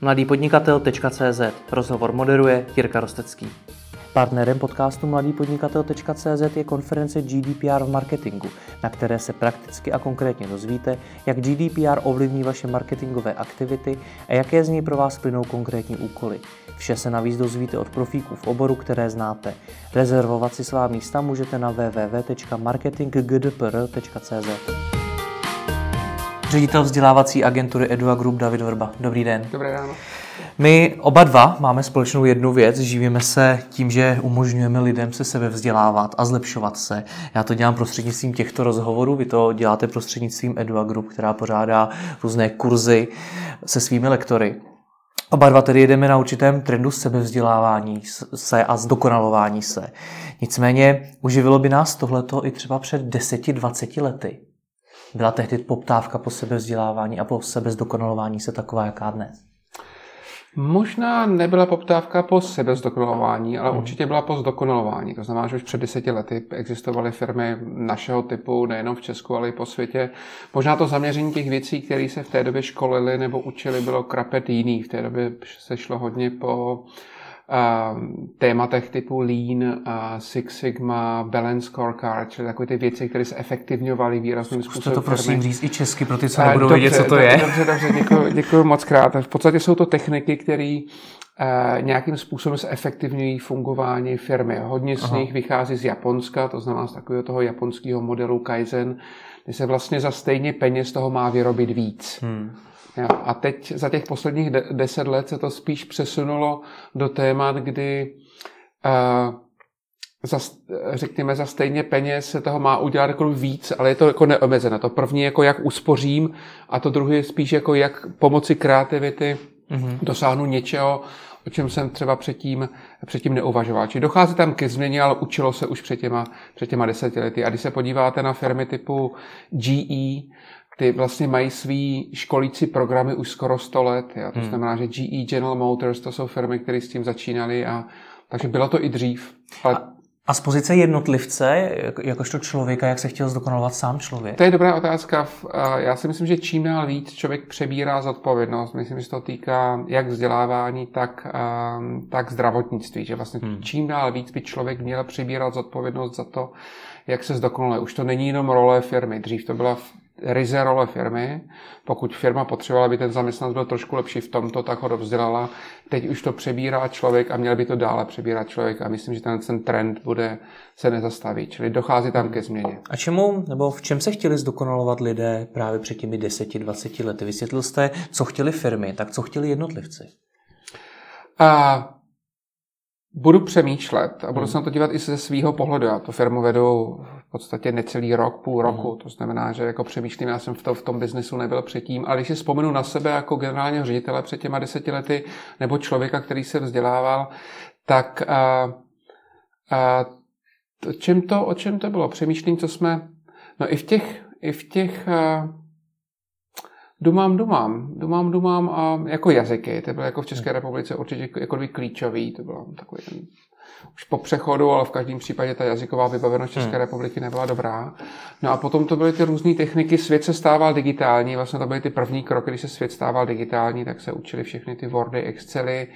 mladýpodnikatel.cz Rozhovor moderuje Jirka Rostecký. Partnerem podcastu mladýpodnikatel.cz je konference GDPR v marketingu, na které se prakticky a konkrétně dozvíte, jak GDPR ovlivní vaše marketingové aktivity a jaké z něj pro vás plynou konkrétní úkoly. Vše se navíc dozvíte od profíků v oboru, které znáte. Rezervovat si svá místa můžete na www.marketinggdpr.cz Ředitel vzdělávací agentury Edua Group David Vrba. Dobrý den. Dobré ráno. My oba dva máme společnou jednu věc, živíme se tím, že umožňujeme lidem se sebe vzdělávat a zlepšovat se. Já to dělám prostřednictvím těchto rozhovorů, vy to děláte prostřednictvím Edua Group, která pořádá různé kurzy se svými lektory. Oba dva tedy jedeme na určitém trendu sebevzdělávání se a zdokonalování se. Nicméně uživilo by nás tohleto i třeba před 10-20 lety. Byla tehdy poptávka po sebevzdělávání a po sebezdokonalování se taková, jaká dnes? Možná nebyla poptávka po sebezdokonalování, ale hmm. určitě byla po zdokonalování. To znamená, že už před deseti lety existovaly firmy našeho typu, nejenom v Česku, ale i po světě. Možná to zaměření těch věcí, které se v té době školili nebo učili, bylo krapet jiný. V té době se šlo hodně po tématech typu Lean, Six Sigma, Balance Scorecard, čili takové ty věci, které se efektivňovaly výrazným způsobem. Zkuste to prosím firmy. říct i česky pro ty, co nebudou dobře, vědět, co to je. Dobře, dobře, děkuji, děkuji moc krát. V podstatě jsou to techniky, které nějakým způsobem zefektivňují fungování firmy. Hodně z Aha. nich vychází z Japonska, to znamená z takového toho japonského modelu Kaizen, kdy se vlastně za stejně peněz toho má vyrobit víc. Hmm. A teď za těch posledních deset let se to spíš přesunulo do témat, kdy uh, za, řekněme, za stejně peněz se toho má udělat jako víc, ale je to jako neomezené. To první jako jak uspořím a to druhé je spíš jako jak pomocí kreativity mm-hmm. dosáhnu něčeho, o čem jsem třeba předtím, předtím neuvažoval. Čili dochází tam ke změně, ale učilo se už před těma, před těma deseti lety. A když se podíváte na firmy typu GE, ty vlastně mají svý školící programy už skoro 100 let. Jo. To hmm. znamená, že GE, General Motors, to jsou firmy, které s tím začínaly a takže bylo to i dřív. Ale... A, a z pozice jednotlivce, jakožto člověka, jak se chtěl zdokonalovat sám člověk? To je dobrá otázka. Já si myslím, že čím dál víc člověk přebírá zodpovědnost. Myslím, že se to týká jak vzdělávání, tak, tak zdravotnictví. Že vlastně hmm. čím dál víc by člověk měl přebírat zodpovědnost za to, jak se zdokonaluje. Už to není jenom role firmy. Dřív to byla ryze role firmy. Pokud firma potřebovala, aby ten zaměstnanec byl trošku lepší v tomto, tak ho dovzdělala. Teď už to přebírá člověk a měl by to dále přebírat člověk a myslím, že ten, ten trend bude se nezastaví. Čili dochází tam ke změně. A čemu, nebo v čem se chtěli zdokonalovat lidé právě před těmi 10-20 lety? Vysvětlil jste, co chtěli firmy, tak co chtěli jednotlivci? A budu přemýšlet a budu hmm. se na to dívat i ze svého pohledu. Já to firmu vedu v podstatě necelý rok, půl roku. Hmm. To znamená, že jako přemýšlím, já jsem v, to, v tom biznesu nebyl předtím, ale když si vzpomenu na sebe jako generálního ředitele před těma deseti lety nebo člověka, který se vzdělával, tak a, a, o, čem to, o čem to bylo? Přemýšlím, co jsme... No i v těch, i v těch a, Dumám, dumám, dumám, dumám a jako jazyky, to bylo jako v České republice určitě jako klíčový, to bylo takový ten už po přechodu, ale v každém případě ta jazyková vybavenost České hmm. republiky nebyla dobrá. No a potom to byly ty různé techniky, svět se stával digitální, vlastně to byly ty první kroky, když se svět stával digitální, tak se učili všechny ty Wordy, Excely,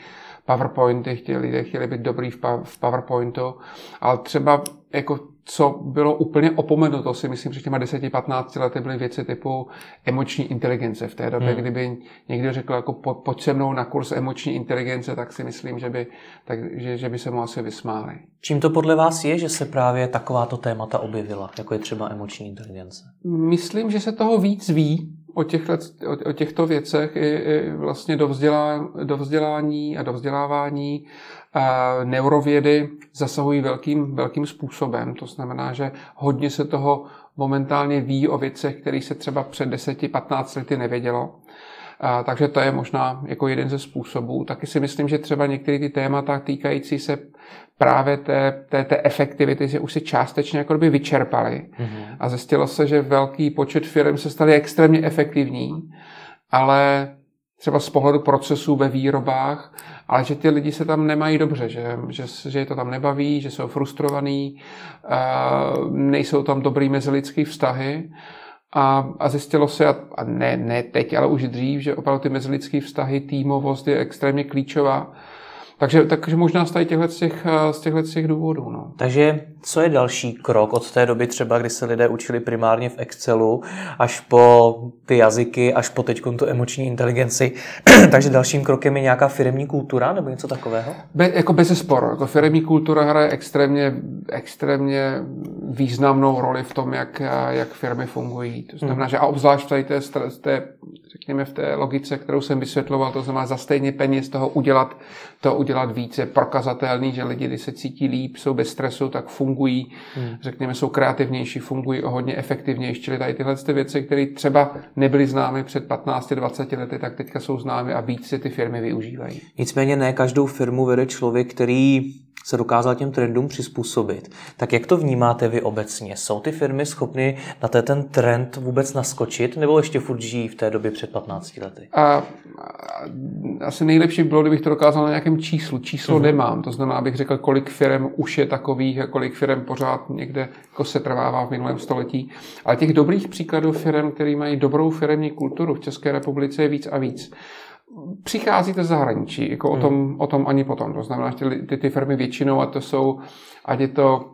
PowerPointy, chtěli, lidé chtěli být dobrý v PowerPointu, ale třeba jako co bylo úplně opomenuto, si myslím, že těma 10-15 lety byly věci typu emoční inteligence. V té době, hmm. kdyby někdo řekl, jako po, pojď se mnou na kurz emoční inteligence, tak si myslím, že by, tak, že, že by se mu asi vysmáli. Čím to podle vás je, že se právě takováto témata objevila, jako je třeba emoční inteligence? Myslím, že se toho víc ví, o, těchto, o, o těchto věcech i, i vlastně do, vzdělá, do vzdělání a do vzdělávání neurovědy zasahují velkým, velkým způsobem. To znamená, že hodně se toho momentálně ví o věcech, které se třeba před 10-15 lety nevědělo. Takže to je možná jako jeden ze způsobů. Taky si myslím, že třeba některé ty témata týkající se právě té, té, té efektivity, že už se částečně jako by vyčerpaly. Mm-hmm. A zjistilo se, že velký počet firm se staly extrémně efektivní, ale třeba z pohledu procesů ve výrobách, ale že ty lidi se tam nemají dobře, že, že, že je to tam nebaví, že jsou frustrovaní, nejsou tam dobrý mezilidský vztahy A, a zjistilo se, a ne, ne teď, ale už dřív, že opravdu ty mezilidské vztahy, týmovost je extrémně klíčová. Takže, takže možná z těchto, těch, z těchto těch důvodů. No. Takže co je další krok od té doby třeba, kdy se lidé učili primárně v Excelu, až po ty jazyky, až po teď tu emoční inteligenci. Takže dalším krokem je nějaká firmní kultura nebo něco takového? Be, jako bez sporu. Jako firmní kultura hraje extrémně, extrémně významnou roli v tom, jak, jak firmy fungují. To znamená, hmm. že a obzvlášť v té, té, řekněme, v té logice, kterou jsem vysvětloval, to znamená za stejně peněz toho udělat, to udělat více prokazatelný, že lidi, když se cítí líp, jsou bez stresu, tak fungují hmm. řekněme, jsou kreativnější, fungují o hodně efektivnější. Čili tady tyhle ty věci, které třeba nebyly známy před 15-20 lety, tak teďka jsou známy a víc si ty firmy využívají. Nicméně ne každou firmu vede člověk, který se dokázal těm trendům přizpůsobit. Tak jak to vnímáte vy obecně? Jsou ty firmy schopny na ten trend vůbec naskočit, nebo ještě furt žijí v té době před 15 lety? A, a asi nejlepší bylo, kdybych to dokázal na nějakém číslu. Číslo uh-huh. nemám, to znamená, abych řekl, kolik firm už je takových a kolik firm pořád někde jako se trvává v minulém století. Ale těch dobrých příkladů firm, které mají dobrou firmní kulturu v České republice je víc a víc přichází to zahraničí, jako hmm. o, tom, o tom ani potom. To znamená, že ty, ty firmy většinou, a to jsou, ať je to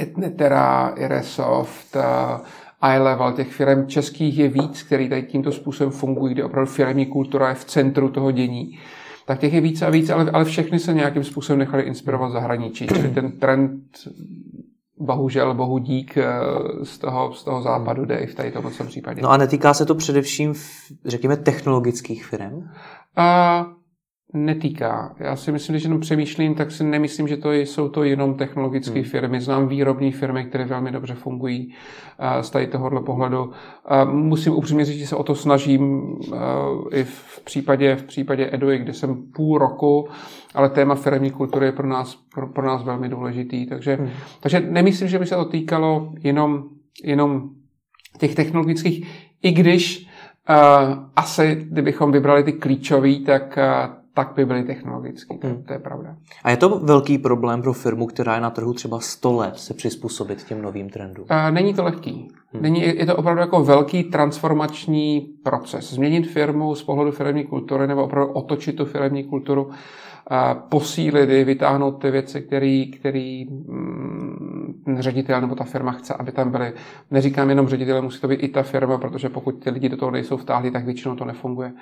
Etnetera, Iresoft, uh, iLevel, těch firm českých je víc, který tady tímto způsobem fungují, kde opravdu firmní kultura je v centru toho dění. Tak těch je víc a víc, ale, ale všechny se nějakým způsobem nechali inspirovat zahraničí. Čili ten trend bohužel, bohu dík eh, z toho, z toho západu jde i v tady tomto případě. No a netýká se to především, řekněme, technologických firm? A netýká. Já si myslím, že jenom přemýšlím, tak si nemyslím, že to jsou to jenom technologické hmm. firmy. Znám výrobní firmy, které velmi dobře fungují z tady tohohle pohledu. Musím upřímně říct, že se o to snažím i v případě, v případě EDUI, kde jsem půl roku, ale téma firmní kultury je pro nás, pro, pro nás velmi důležitý. Takže, hmm. takže nemyslím, že by se to týkalo jenom, jenom těch technologických, i když Uh, asi, kdybychom vybrali ty klíčový, tak uh, tak by byly technologicky. Hmm. To je pravda. A je to velký problém pro firmu, která je na trhu třeba 100 let, se přizpůsobit těm novým trendům? A není to lehký. Hmm. Není, je to opravdu jako velký transformační proces. Změnit firmu z pohledu firmní kultury nebo opravdu otočit tu firmní kulturu, a posílit ji, vytáhnout ty věci, mm, ředitel nebo ta firma chce, aby tam byly. Neříkám jenom ředitel, musí to být i ta firma, protože pokud ty lidi do toho nejsou vtáhli, tak většinou to nefunguje.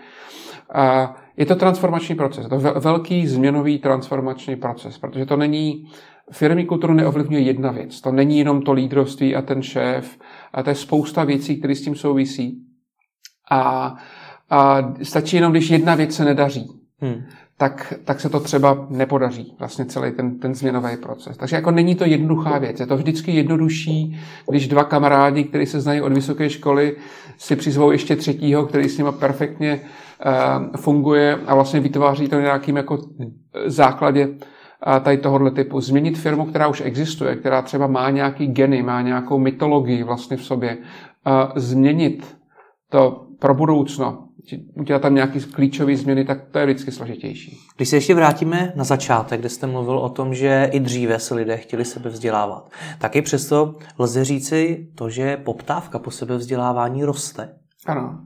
A je to transformační proces, to velký změnový transformační proces, protože to není, firmní kulturu neovlivňuje jedna věc. To není jenom to lídrovství a ten šéf, a to je spousta věcí, které s tím souvisí. A, a stačí jenom, když jedna věc se nedaří. Hmm tak, tak se to třeba nepodaří, vlastně celý ten, ten změnový proces. Takže jako není to jednoduchá věc. Je to vždycky jednodušší, když dva kamarádi, kteří se znají od vysoké školy, si přizvou ještě třetího, který s nimi perfektně uh, funguje a vlastně vytváří to nějakým jako základě uh, tady tohohle typu. Změnit firmu, která už existuje, která třeba má nějaký geny, má nějakou mytologii vlastně v sobě, uh, změnit to pro budoucno, udělat tam nějaké klíčové změny, tak to je vždycky složitější. Když se ještě vrátíme na začátek, kde jste mluvil o tom, že i dříve se lidé chtěli sebe vzdělávat, tak i přesto lze říci to, že poptávka po sebevzdělávání roste. Ano,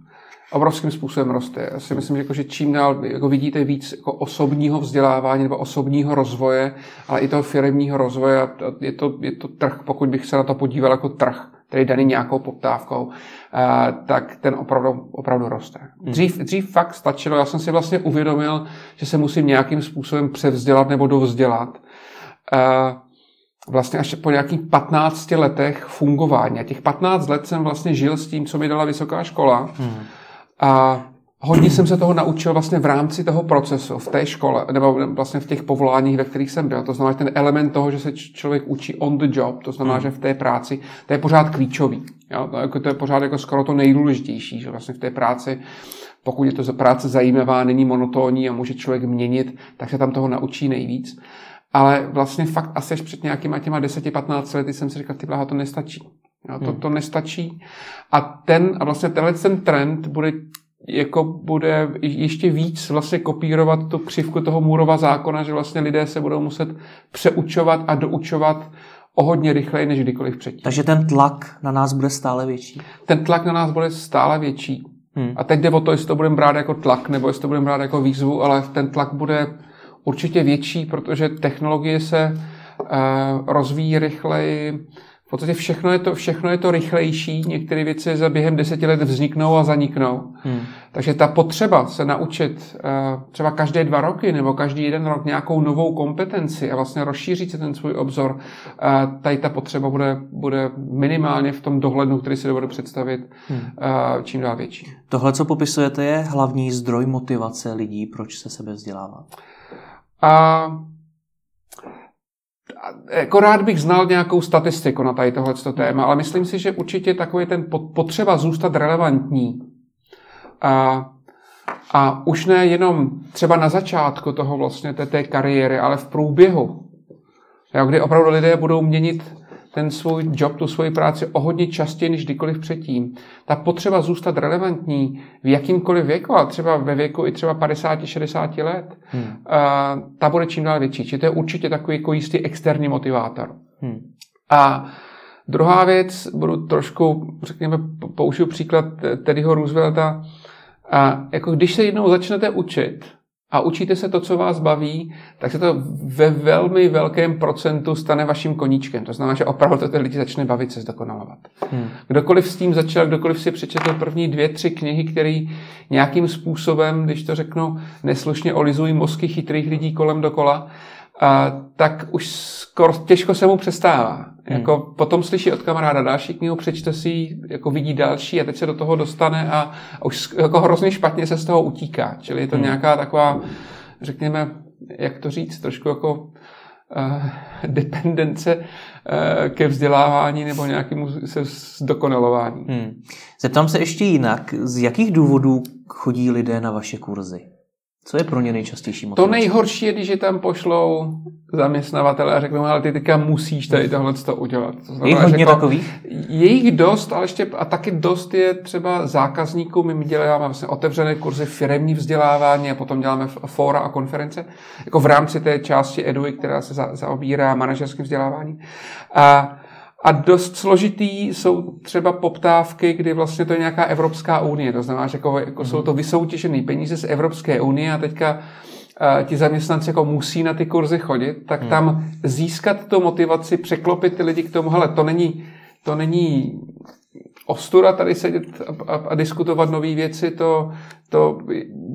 obrovským způsobem roste. Já si myslím, že, jako, že čím dál jako vidíte víc jako osobního vzdělávání nebo osobního rozvoje, ale i toho firmního rozvoje. Je to, je to trh, pokud bych se na to podíval jako trh, který daný nějakou poptávkou, tak ten opravdu, opravdu roste. Hmm. Dřív, dřív fakt stačilo, já jsem si vlastně uvědomil, že se musím nějakým způsobem převzdělat nebo dovzdělat. Eh, vlastně až po nějakých 15 letech fungování. A těch 15 let jsem vlastně žil s tím, co mi dala vysoká škola. Hmm. A hodně jsem se toho naučil vlastně v rámci toho procesu, v té škole, nebo vlastně v těch povoláních, ve kterých jsem byl. To znamená, že ten element toho, že se člověk učí on the job, to znamená, hmm. že v té práci, to je pořád klíčový. Jo? To, jako, to je pořád jako skoro to nejdůležitější, že vlastně v té práci pokud je to práce zajímavá, není monotónní a může člověk měnit, tak se tam toho naučí nejvíc. Ale vlastně fakt asi až před nějakýma těma 10-15 lety jsem si říkal, ty bláha, to nestačí. Jo, to, hmm. to nestačí. A ten, a vlastně tenhle ten trend bude jako bude ještě víc vlastně kopírovat tu křivku toho Můrova zákona, že vlastně lidé se budou muset přeučovat a doučovat o hodně rychleji než kdykoliv předtím. Takže ten tlak na nás bude stále větší? Ten tlak na nás bude stále větší. Hmm. A teď jde o to, jestli to budeme brát jako tlak, nebo jestli to budeme brát jako výzvu, ale ten tlak bude určitě větší, protože technologie se uh, rozvíjí rychleji, v podstatě všechno je to, všechno je to rychlejší, některé věci za během deseti let vzniknou a zaniknou. Hmm. Takže ta potřeba se naučit uh, třeba každé dva roky nebo každý jeden rok nějakou novou kompetenci a vlastně rozšířit si ten svůj obzor, uh, tady ta potřeba bude, bude minimálně v tom dohlednu, který si dovedu představit, hmm. uh, čím dál větší. Tohle, co popisujete, je hlavní zdroj motivace lidí, proč se sebe vzdělávat? A jako rád bych znal nějakou statistiku na tady tohle téma, ale myslím si, že určitě takový ten potřeba zůstat relevantní. A, a už ne jenom třeba na začátku toho vlastně té, té kariéry, ale v průběhu, jo, kdy opravdu lidé budou měnit ten svůj job, tu svoji práci o hodně častěji než kdykoliv předtím. Ta potřeba zůstat relevantní v jakýmkoliv věku, a třeba ve věku i třeba 50-60 let, hmm. uh, ta bude čím dál větší. Čiže to je určitě takový jako jistý externí motivátor. Hmm. A druhá věc, budu trošku, řekněme, použiju příklad Teddyho Roosevelta, a jako když se jednou začnete učit, a učíte se to, co vás baví, tak se to ve velmi velkém procentu stane vaším koníčkem. To znamená, že opravdu to ty lidi začne bavit se zdokonalovat. Hmm. Kdokoliv s tím začal, kdokoliv si přečetl první dvě, tři knihy, které nějakým způsobem, když to řeknu, neslušně olizují mozky chytrých lidí kolem dokola, a, tak už skoro těžko se mu přestává. Hmm. Jako potom slyší od kamaráda další knihu, přečte si ji, jako vidí další a teď se do toho dostane a, a už jako hrozně špatně se z toho utíká. Čili je to hmm. nějaká taková, řekněme, jak to říct, trošku jako uh, dependence uh, ke vzdělávání nebo nějakému se zdokonalování. Hmm. Zeptám se ještě jinak, z jakých důvodů chodí lidé na vaše kurzy? Co je pro ně nejčastější motivace? To nejhorší je, když je tam pošlou zaměstnavatele a řeknou, ale ty teďka musíš tady tohle udělat. To znamená, je hodně jako, takových? Je jich dost, ale ještě a taky dost je třeba zákazníků. My děláme vlastně otevřené kurzy firemní vzdělávání a potom děláme fóra a konference, jako v rámci té části EDUI, která se zaobírá manažerským vzděláváním. A a dost složitý jsou třeba poptávky, kdy vlastně to je nějaká Evropská unie. To znamená, že jako, jako jsou to vysoutěžené peníze z Evropské unie a teďka ti zaměstnanci jako musí na ty kurzy chodit, tak hmm. tam získat tu motivaci, překlopit ty lidi k tomu, hele, to není, to není ostuda tady sedět a, a, a diskutovat nové věci, to, to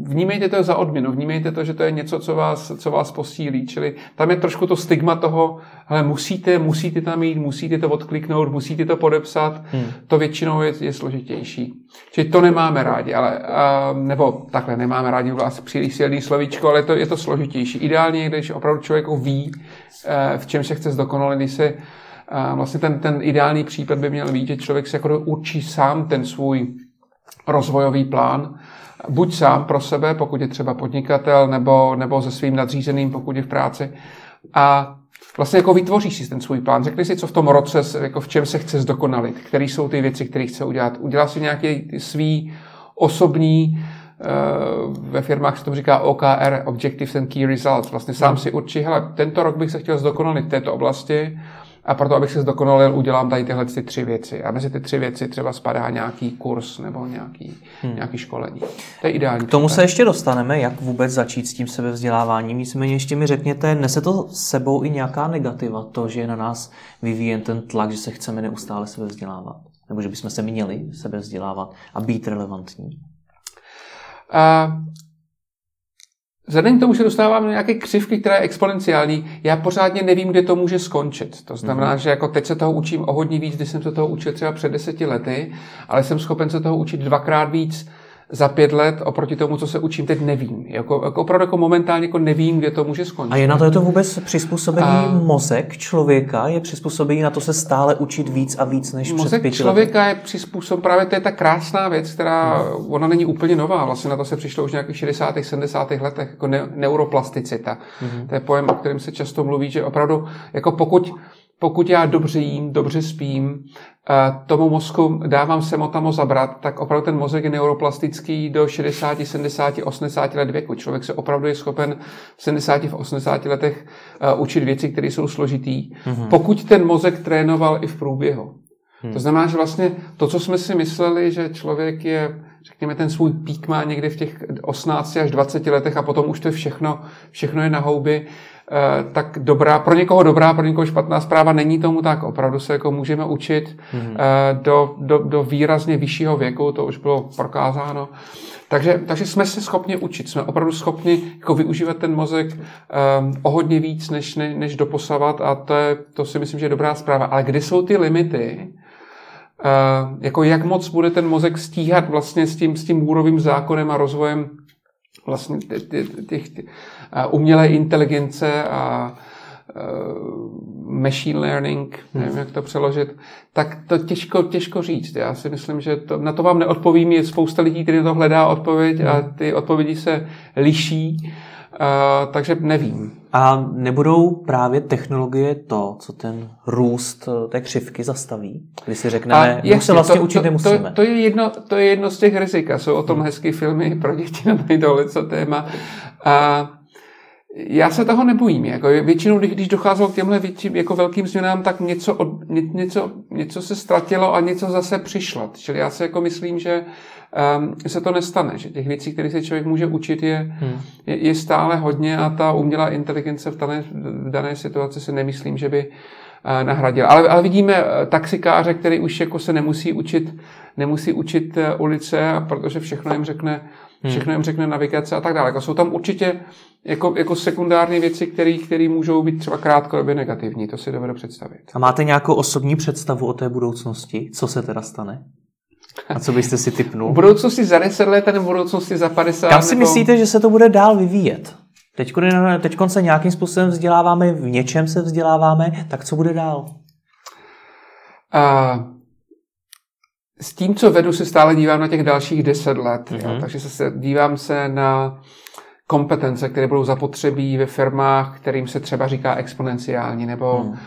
vnímejte to za odměnu, vnímejte to, že to je něco, co vás, co vás posílí. Čili tam je trošku to stigma toho, ale musíte, musíte tam jít, musíte to odkliknout, musíte to podepsat. Hmm. To většinou je, je složitější. Čili to nemáme rádi, ale, a, nebo takhle, nemáme rádi, asi příliš silný slovíčko, ale to, je to složitější. Ideálně, když opravdu člověk ví, eh, v čem se chce zdokonalit, když se a vlastně ten, ten ideální případ by měl být, že člověk si jako určí sám ten svůj rozvojový plán, buď sám pro sebe, pokud je třeba podnikatel, nebo, nebo se svým nadřízeným, pokud je v práci. A vlastně jako vytvoříš si ten svůj plán. Řekni si, co v tom roce, jako v čem se chce zdokonalit, které jsou ty věci, které chce udělat. Udělá si nějaký svý osobní, eh, ve firmách se to říká OKR, Objectives and Key Results. Vlastně sám si určí, hele, tento rok bych se chtěl zdokonalit v této oblasti, a proto, abych se zdokonalil, udělám tady tyhle ty tři věci. A mezi ty tři věci třeba spadá nějaký kurz nebo nějaký, hmm. nějaký školení. To je ideální. K tomu případ. se ještě dostaneme, jak vůbec začít s tím sebevzděláváním. Nicméně ještě mi řekněte, nese to s sebou i nějaká negativa, to, že je na nás vyvíjen ten tlak, že se chceme neustále sebevzdělávat? Nebo že bychom se měli sebevzdělávat a být relevantní? Uh, Vzhledem k tomu, že dostávám nějaké křivky, která je exponenciální, já pořádně nevím, kde to může skončit. To znamená, mm-hmm. že jako teď se toho učím o hodně víc, když jsem se toho učil třeba před deseti lety, ale jsem schopen se toho učit dvakrát víc za pět let oproti tomu, co se učím teď, nevím. Jako, jako opravdu jako momentálně jako nevím, kde to může skončit. A je na to, je to vůbec přizpůsobený a... mozek člověka? Je přizpůsobený na to se stále učit víc a víc než mozek před pěti člověka lety? je přizpůsoben, právě to je ta krásná věc, která, no. ona není úplně nová, vlastně na to se přišlo už v nějakých 60. 70. letech, jako ne, neuroplasticita. Mm-hmm. To je pojem, o kterém se často mluví, že opravdu, jako pokud pokud já dobře jím, dobře spím, tomu mozku dávám se motamo zabrat, tak opravdu ten mozek je neuroplastický do 60, 70, 80 let věku. Člověk se opravdu je schopen v 70, v 80 letech učit věci, které jsou složitý, mm-hmm. pokud ten mozek trénoval i v průběhu. Hmm. To znamená, že vlastně to, co jsme si mysleli, že člověk je, řekněme, ten svůj pík má někdy v těch 18 až 20 letech a potom už to je všechno, všechno je na houby, tak dobrá, pro někoho dobrá, pro někoho špatná zpráva není tomu tak. Opravdu se jako můžeme učit hmm. do, do, do výrazně vyššího věku, to už bylo prokázáno. Takže, takže jsme se schopni učit, jsme opravdu schopni jako využívat ten mozek um, o hodně víc, než, ne, než doposavat a to, je, to si myslím, že je dobrá zpráva. Ale kde jsou ty limity, Uh, jako jak moc bude ten mozek stíhat vlastně s tím, s tím úrovým zákonem a rozvojem vlastně těch, umělé inteligence a uh, machine learning, nevím, hmm. jak to přeložit, tak to těžko, těžko říct. Já si myslím, že to, na to vám neodpovím. Je spousta lidí, kteří to hledá odpověď a hmm. ty odpovědi se liší. Uh, takže nevím. A nebudou právě technologie to, co ten růst eh, té křivky zastaví? Když si řekneme, že se vlastně to, učit to, nemusíme. To, to, je jedno, to je jedno z těch rizik. Jsou o tom hmm. hezké filmy pro děti na dole, co téma. A já se toho nebojím. Jako většinou, když docházelo k těmhle větším, jako velkým změnám, tak něco, od, ně, něco, něco se ztratilo a něco zase přišlo. Čili já si jako myslím, že um, se to nestane, že těch věcí, které se člověk může učit, je, hmm. je, je stále hodně a ta umělá inteligence v dané, v dané situaci si nemyslím, že by uh, nahradila. Ale, ale vidíme uh, taxikáře, který už jako se nemusí učit, nemusí učit uh, ulice, a protože všechno jim řekne. Všechno jim řekne navigace a tak dále. Jako jsou tam určitě jako, jako sekundární věci, které můžou být třeba krátkodobě negativní. To si dovedu představit. A máte nějakou osobní představu o té budoucnosti? Co se teda stane? A co byste si typnul? budoucnosti za 10 let nebo budoucnosti za 50? Kam si nebo... myslíte, že se to bude dál vyvíjet? Teď, teď se nějakým způsobem vzděláváme, v něčem se vzděláváme, tak co bude dál? Uh, s tím, co vedu, se stále dívám na těch dalších 10 let. Mm-hmm. Jo? Mhm. Takže se dívám se na kompetence, které budou zapotřebí ve firmách, kterým se třeba říká exponenciální, nebo mm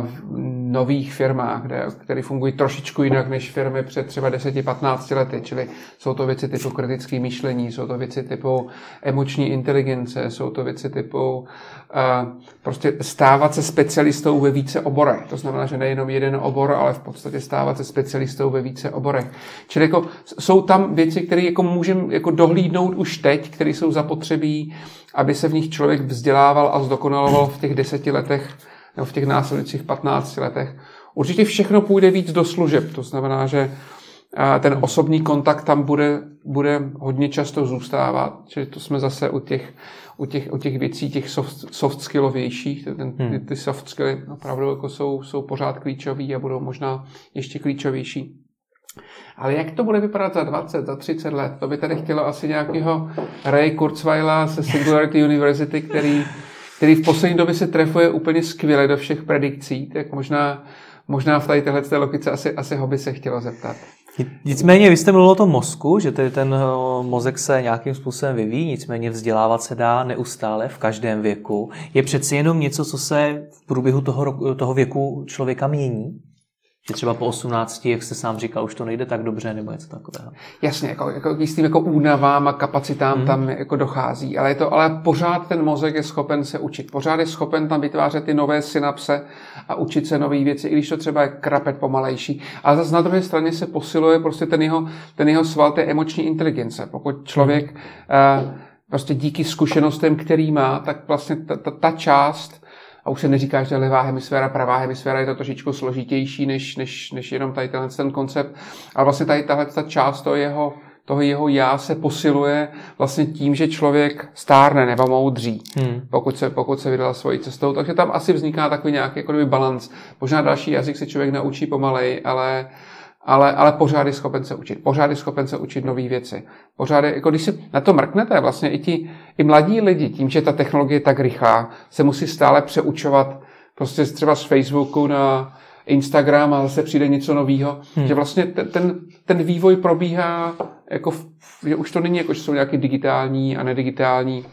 v nových firmách, kde, které fungují trošičku jinak než firmy před třeba 10-15 lety. Čili jsou to věci typu kritické myšlení, jsou to věci typu emoční inteligence, jsou to věci typu uh, prostě stávat se specialistou ve více oborech. To znamená, že nejenom jeden obor, ale v podstatě stávat se specialistou ve více oborech. Čili jako jsou tam věci, které jako můžeme jako dohlídnout už teď, které jsou zapotřebí, aby se v nich člověk vzdělával a zdokonaloval v těch deseti letech nebo v těch následujících 15 letech. Určitě všechno půjde víc do služeb, to znamená, že ten osobní kontakt tam bude, bude hodně často zůstávat, čili to jsme zase u těch, u těch, u těch věcí, těch soft, soft skillovějších, ten, ty, hmm. ty soft skilly opravdu jako jsou, jsou pořád klíčový a budou možná ještě klíčovější. Ale jak to bude vypadat za 20, za 30 let? To by tady chtělo asi nějakého Ray Kurzweila ze Singularity University, který který v poslední době se trefuje úplně skvěle do všech predikcí, tak možná, možná v tady téhle logice asi, asi ho by se chtělo zeptat. Nicméně vy jste mluvil o tom mozku, že tedy ten eh, mozek se nějakým způsobem vyvíjí, nicméně vzdělávat se dá neustále v každém věku. Je přeci jenom něco, co se v průběhu toho, toho věku člověka mění? Že třeba po 18, jak jste sám říkal, už to nejde tak dobře, nebo něco takového. Jasně, jako, jako tím jako únavám a kapacitám mm. tam jako dochází, ale, je to, ale pořád ten mozek je schopen se učit, pořád je schopen tam vytvářet ty nové synapse a učit se nové věci, i když to třeba je krapet pomalejší. Ale zase na druhé straně se posiluje prostě ten jeho, ten jeho sval té emoční inteligence. Pokud člověk mm. uh, prostě díky zkušenostem, který má, tak vlastně ta, ta, ta část a už se neříká, že levá hemisféra, pravá hemisféra je to trošičku složitější než, než, než jenom tady tenhle ten koncept. Ale vlastně tady tahle ta část toho jeho, toho jeho já se posiluje vlastně tím, že člověk stárne nebo moudří, hmm. pokud, se, pokud se vydal svojí cestou. Takže tam asi vzniká takový nějaký jako balans. Možná další jazyk se člověk naučí pomalej, ale ale, ale pořád je schopen se učit. Pořád je schopen se učit nové věci. Pořád je, jako když si na to mrknete, vlastně i ti i mladí lidi, tím, že ta technologie je tak rychlá, se musí stále přeučovat prostě třeba z Facebooku na Instagram a zase přijde něco nového. Hmm. Že vlastně ten, ten, ten vývoj probíhá jako, v, že už to není jako, že jsou nějaký digitální a nedigitální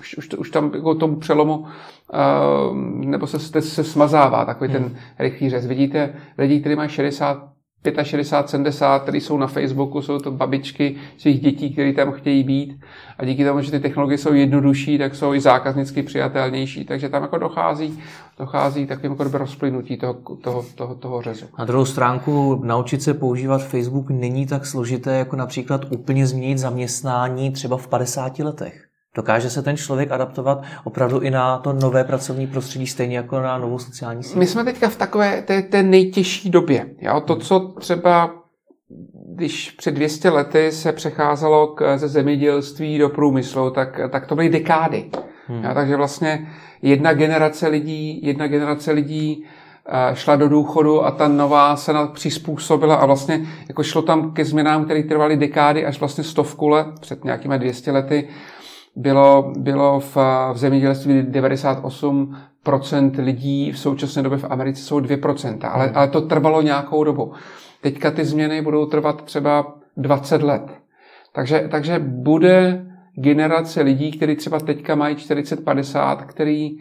už, už, už tam jako tomu přelomu uh, nebo se, se smazává takový hmm. ten rychlý řez. Vidíte lidi, kteří mají 60 65, 70, kteří jsou na Facebooku, jsou to babičky svých dětí, které tam chtějí být. A díky tomu, že ty technologie jsou jednodušší, tak jsou i zákaznicky přijatelnější. Takže tam jako dochází, dochází takovým jako rozplynutí toho, toho, toho, toho řezu. Na druhou stránku naučit se používat Facebook není tak složité, jako například úplně změnit zaměstnání třeba v 50 letech. Dokáže se ten člověk adaptovat opravdu i na to nové pracovní prostředí, stejně jako na novou sociální síť? My jsme teďka v takové té, té nejtěžší době. Jo? To, co třeba když před 200 lety se přecházelo k, ze zemědělství do průmyslu, tak, tak to byly dekády. Hmm. Jo? Takže vlastně jedna generace lidí, jedna generace lidí eh, šla do důchodu a ta nová se na přizpůsobila a vlastně jako šlo tam ke změnám, které trvaly dekády až vlastně stovku let, před nějakými 200 lety, bylo, bylo v, v zemědělství 98% lidí v současné době v Americe jsou 2%, ale, ale to trvalo nějakou dobu. Teďka ty změny budou trvat třeba 20 let. Takže, takže bude generace lidí, kteří třeba teďka mají 40-50, který,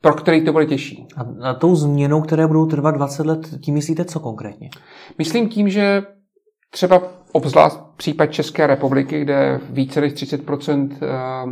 pro který to bude těžší. A, a tou změnou, které budou trvat 20 let, tím myslíte co konkrétně? Myslím tím, že třeba obzvlášť případ České republiky, kde více než 30%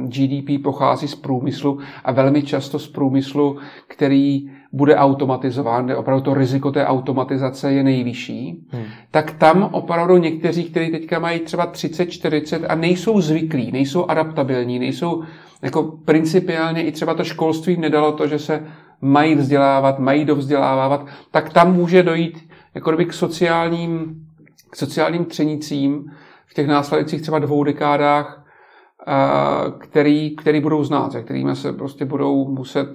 GDP pochází z průmyslu a velmi často z průmyslu, který bude automatizován, kde opravdu to riziko té automatizace je nejvyšší, hmm. tak tam opravdu někteří, kteří teďka mají třeba 30, 40 a nejsou zvyklí, nejsou adaptabilní, nejsou jako principiálně i třeba to školství nedalo to, že se mají vzdělávat, mají dovzdělávat, tak tam může dojít jako k sociálním k sociálním třenicím v těch následujících třeba dvou dekádách, který, který budou znát, se kterými se prostě budou muset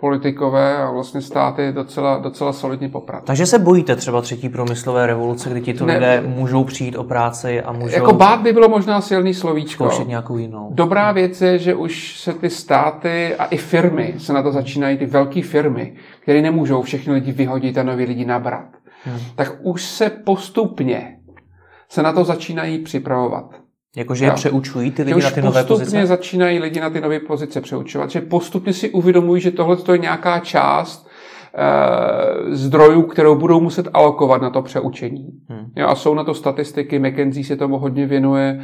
politikové a vlastně státy docela, docela solidně poprat. Takže se bojíte třeba třetí průmyslové revoluce, kdy tito lidé můžou přijít o práci a můžou... Jako bát by bylo možná silný slovíčko. Zkoušet nějakou jinou. Dobrá věc je, že už se ty státy a i firmy se na to začínají, ty velké firmy, které nemůžou všechny lidi vyhodit a nový lidi nabrat. Hmm. Tak už se postupně se na to začínají připravovat. Jakože je přeučují ty lidi na ty nové pozice? postupně začínají lidi na ty nové pozice přeučovat. Že postupně si uvědomují, že tohle je nějaká část zdrojů, kterou budou muset alokovat na to přeučení. Hmm. Jo, a jsou na to statistiky, McKenzie se tomu hodně věnuje,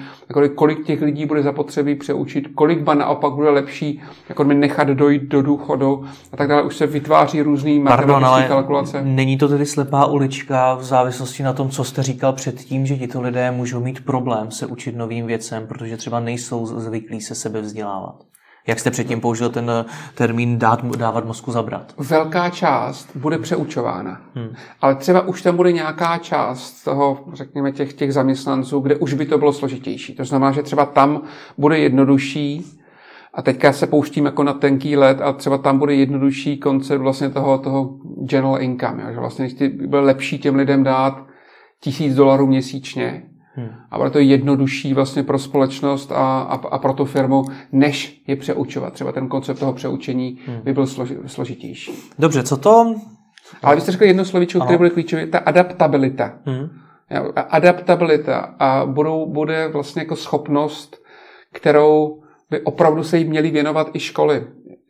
kolik těch lidí bude zapotřebí přeučit, kolik ba naopak bude lepší jako nechat dojít do důchodu a tak dále. Už se vytváří různý matematické kalkulace. Není to tedy slepá ulička v závislosti na tom, co jste říkal předtím, že tito lidé můžou mít problém se učit novým věcem, protože třeba nejsou zvyklí se sebe vzdělávat? Jak jste předtím použil ten eh, termín dát, dávat mozku zabrat? Velká část bude přeučována. Hmm. Ale třeba už tam bude nějaká část toho, řekněme, těch, těch zaměstnanců, kde už by to bylo složitější. To znamená, že třeba tam bude jednodušší, a teďka se pouštím jako na tenký let a třeba tam bude jednodušší koncept vlastně toho, toho general income. Jo? Že vlastně bude lepší těm lidem dát tisíc dolarů měsíčně, Hmm. A bude to jednodušší vlastně pro společnost a, a, a pro tu firmu, než je přeučovat. Třeba ten koncept toho přeučení hmm. by byl složi, složitější. Dobře, co to? Ale vy jste řekli jedno slovíčko, které bude klíčové, ta adaptabilita. Hmm. Adaptabilita a budou, bude vlastně jako schopnost, kterou by opravdu se jí měly věnovat i školy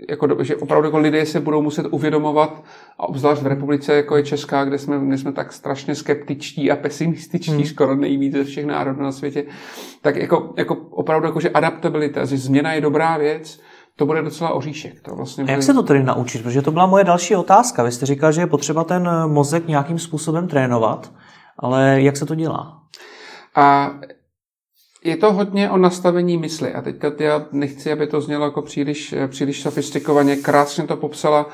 jako, že opravdu jako lidé se budou muset uvědomovat, a obzvlášť v republice, jako je Česká, kde jsme, kde jsme tak strašně skeptičtí a pesimističtí, hmm. skoro nejvíc ze všech národů na světě, tak jako, jako opravdu jako, že adaptabilita, že změna je dobrá věc, to bude docela oříšek. To vlastně bude... A jak se to tedy naučit? Protože to byla moje další otázka. Vy jste říkal, že je potřeba ten mozek nějakým způsobem trénovat, ale jak se to dělá? A je to hodně o nastavení mysli. A teďka já nechci, aby to znělo jako příliš, příliš sofistikovaně. Krásně to popsala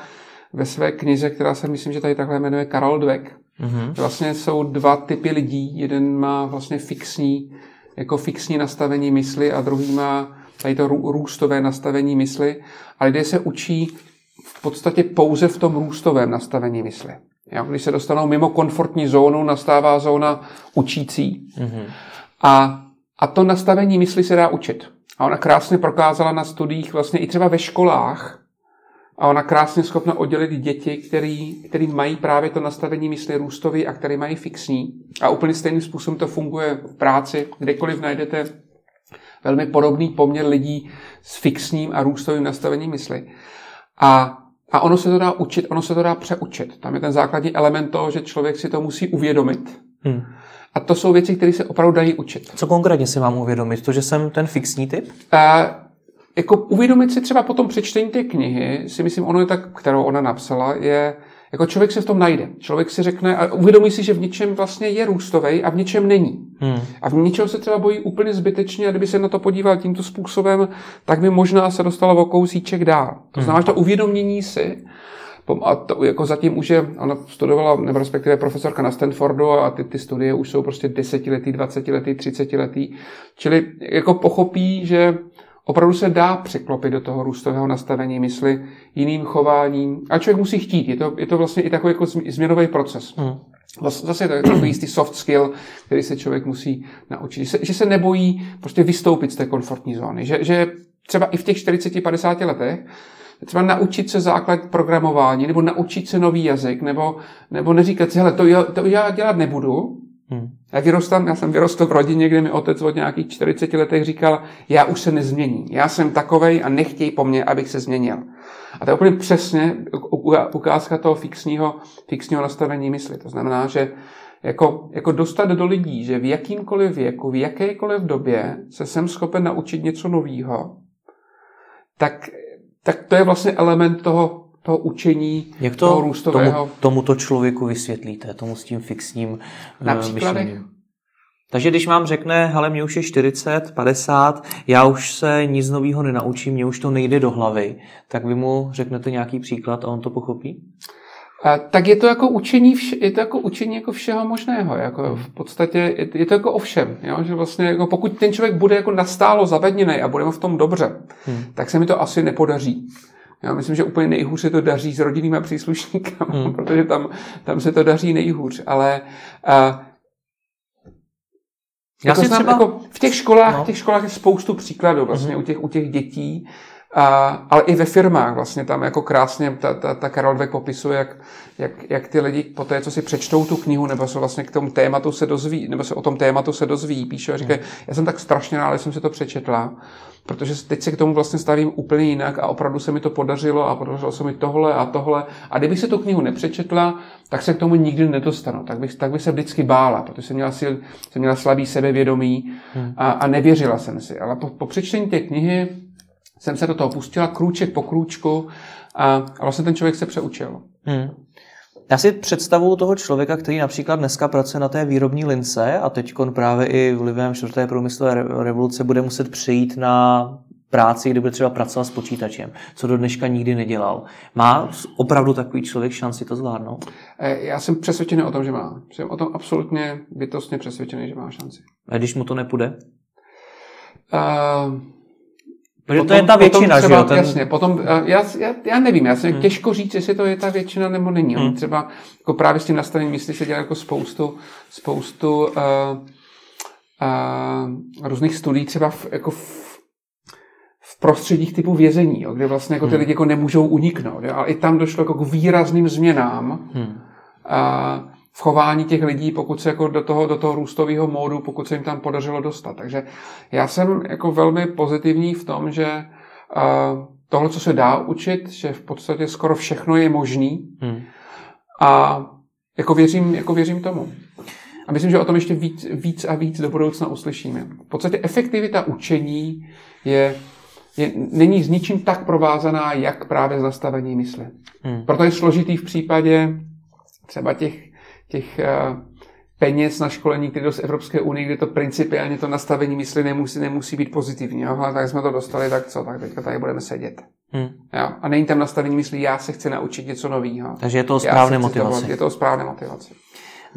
ve své knize, která se myslím, že tady takhle jmenuje Karol Dweck. Mm-hmm. Vlastně jsou dva typy lidí. Jeden má vlastně fixní, jako fixní nastavení mysli a druhý má tady to růstové nastavení mysli. A lidé se učí v podstatě pouze v tom růstovém nastavení mysli. Jo? Když se dostanou mimo komfortní zónu, nastává zóna učící. Mm-hmm. A a to nastavení mysli se dá učit. A ona krásně prokázala na studiích vlastně i třeba ve školách. A ona krásně schopna oddělit děti, který, který mají právě to nastavení mysli růstový a který mají fixní. A úplně stejným způsobem to funguje v práci. Kdekoliv najdete velmi podobný poměr lidí s fixním a růstovým nastavením mysli. A, a ono se to dá učit, ono se to dá přeučit. Tam je ten základní element toho, že člověk si to musí uvědomit. Hmm. A to jsou věci, které se opravdu dají učit. Co konkrétně si mám uvědomit? To, že jsem ten fixní typ? A, jako uvědomit si třeba po tom přečtení té knihy, si myslím, ono je tak, kterou ona napsala, je, jako člověk se v tom najde. Člověk si řekne a uvědomí si, že v něčem vlastně je růstový a v něčem není. Hmm. A v něčem se třeba bojí úplně zbytečně a kdyby se na to podíval tímto způsobem, tak by možná se dostalo o kousíček dál. To znamená, že to uvědomění si a to jako zatím už je, ona studovala, nebo respektive profesorka na Stanfordu a ty, ty studie už jsou prostě desetiletý, dvacetiletý, třicetiletý, čili jako pochopí, že opravdu se dá překlopit do toho růstového nastavení mysli jiným chováním. A člověk musí chtít. Je to, je to vlastně i takový jako změnový proces. Hmm. Zase je to takový jistý soft skill, který se člověk musí naučit. Že se, že se nebojí prostě vystoupit z té komfortní zóny. Že, že třeba i v těch 40-50 letech třeba naučit se základ programování, nebo naučit se nový jazyk, nebo, nebo neříkat si, hele, to, já, to já dělat nebudu, Hmm. Já vyrostám, já jsem vyrostl v rodině, kde mi otec od nějakých 40 letech říkal, já už se nezměním. Já jsem takovej a nechtěj po mně, abych se změnil. A to je úplně přesně ukázka toho fixního, fixního nastavení mysli. To znamená, že jako, jako dostat do lidí, že v jakýmkoliv věku, v jakékoliv době se jsem schopen naučit něco nového, tak, tak to je vlastně element toho toho učení, Jak to toho růstového. Tomu, tomuto člověku vysvětlíte, tomu s tím fixním eh, Na myšlením? Takže když vám řekne, hele, mě už je 40, 50, já už se nic nového nenaučím, mě už to nejde do hlavy, tak vy mu řeknete nějaký příklad a on to pochopí? A, tak je to jako učení, vše, je to jako učení jako všeho možného. Jako v podstatě je, je to jako o všem. Jo? Že vlastně jako pokud ten člověk bude jako nastálo zavedněný a bude mu v tom dobře, hmm. tak se mi to asi nepodaří. Já myslím, že úplně nejhůř se to daří s rodinnými příslušníky, hmm. protože tam, tam se to daří nejhůř. Ale uh, já jako si třeba... jako v těch školách, no. v těch školách je spoustu příkladů vlastně mm-hmm. u, těch, u těch dětí, a, ale i ve firmách vlastně tam jako krásně ta, ta, ta Karol Dweck popisuje, jak, jak, jak ty lidi po té, co si přečtou tu knihu, nebo se vlastně k tomu tématu se dozví, nebo se o tom tématu se dozví, píše a říkají, mm. já jsem tak strašně rád, že jsem si to přečetla, protože teď se k tomu vlastně stavím úplně jinak a opravdu se mi to podařilo a podařilo se mi tohle a tohle. A kdybych se tu knihu nepřečetla, tak se k tomu nikdy nedostanu. Tak bych, tak bych se vždycky bála, protože jsem měla, sil, jsem měla slabý sebevědomí hmm. a, a nevěřila jsem si. Ale po, po přečtení té knihy jsem se do toho pustila krůček po krůčku a, a vlastně ten člověk se přeučil. Hmm. Já si představu toho člověka, který například dneska pracuje na té výrobní lince a teď právě i vlivem čtvrté průmyslové revoluce bude muset přejít na práci, kde bude třeba pracovat s počítačem, co do dneška nikdy nedělal. Má opravdu takový člověk šanci to zvládnout? Eh, já jsem přesvědčený o tom, že má. Jsem o tom absolutně bytostně přesvědčený, že má šanci. A když mu to nepůjde? Uh, Protože potom, to je ta většina, třeba, že jo? Ten... Jasně, potom, eh, já, já, já nevím, já jsem hmm. těžko říct, jestli to je ta většina nebo není. Hmm. třeba jako právě s tím nastavením mysli se dělá jako spoustu, spoustu uh, uh, různých studií, třeba v, jako v, v prostředích typu vězení, jo, kde vlastně jako ty hmm. lidi jako nemůžou uniknout. Jo, a i tam došlo jako k výrazným změnám. Hmm. Uh, v chování těch lidí, pokud se jako do toho, do toho růstového módu, pokud se jim tam podařilo dostat. Takže já jsem jako velmi pozitivní v tom, že uh, tohle, co se dá učit, že v podstatě skoro všechno je možný hmm. a jako věřím, jako věřím tomu. A myslím, že o tom ještě víc, víc a víc do budoucna uslyšíme. V podstatě efektivita učení je, je, není s ničím tak provázaná, jak právě zastavení mysli. Hmm. Proto je složitý v případě třeba těch těch eh, peněz na školení, které z Evropské unie, kde to principiálně to nastavení mysli nemusí, nemusí být pozitivní. Jo? Tak jsme to dostali, tak co, tak teďka tady budeme sedět. Hmm. Jo? A není tam nastavení mysli, já se chci naučit něco nového. Takže je to o správné motivaci. je to o správné motivaci.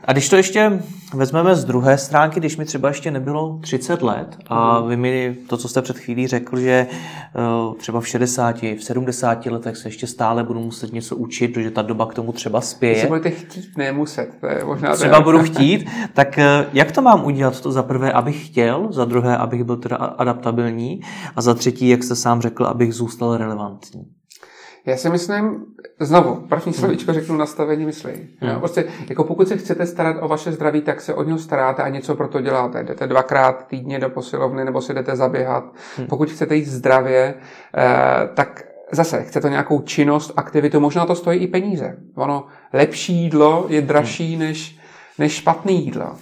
A když to ještě vezmeme z druhé stránky, když mi třeba ještě nebylo 30 let a vy mi to, co jste před chvílí řekl, že eh, třeba v 60, v 70 letech se ještě stále budu muset něco učit, protože ta doba k tomu třeba spěje. Když budete chtít, ne muset. To je možná třeba budu chtít, tak eh, jak to mám udělat? To za prvé, abych chtěl, za druhé, abych byl teda adaptabilní a za třetí, jak jste sám řekl, abych zůstal relevantní. Já si myslím, znovu, první slovíčko řeknu nastavení mysli. Hmm. Jo, prostě, jako pokud se chcete starat o vaše zdraví, tak se o něho staráte a něco pro to děláte. Jdete dvakrát týdně do posilovny nebo si jdete zaběhat. Hmm. Pokud chcete jít zdravě, eh, tak zase chce to nějakou činnost, aktivitu, možná to stojí i peníze. Ono, lepší jídlo je dražší hmm. než, než špatné jídlo.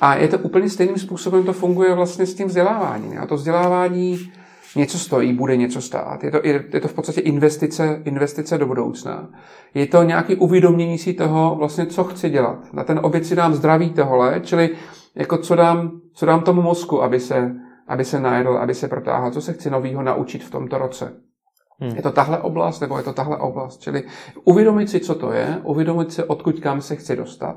A je to úplně stejným způsobem, to funguje vlastně s tím vzděláváním. A to vzdělávání něco stojí, bude něco stát. Je to, je to v podstatě investice, investice do budoucna. Je to nějaké uvědomění si toho, vlastně, co chci dělat. Na ten oběd si dám zdraví tohle, čili jako co dám, co dám tomu mozku, aby se, aby se najedl, aby se protáhl, co se chci novýho naučit v tomto roce. Hmm. Je to tahle oblast, nebo je to tahle oblast? Čili uvědomit si, co to je, uvědomit si, odkud kam se chci dostat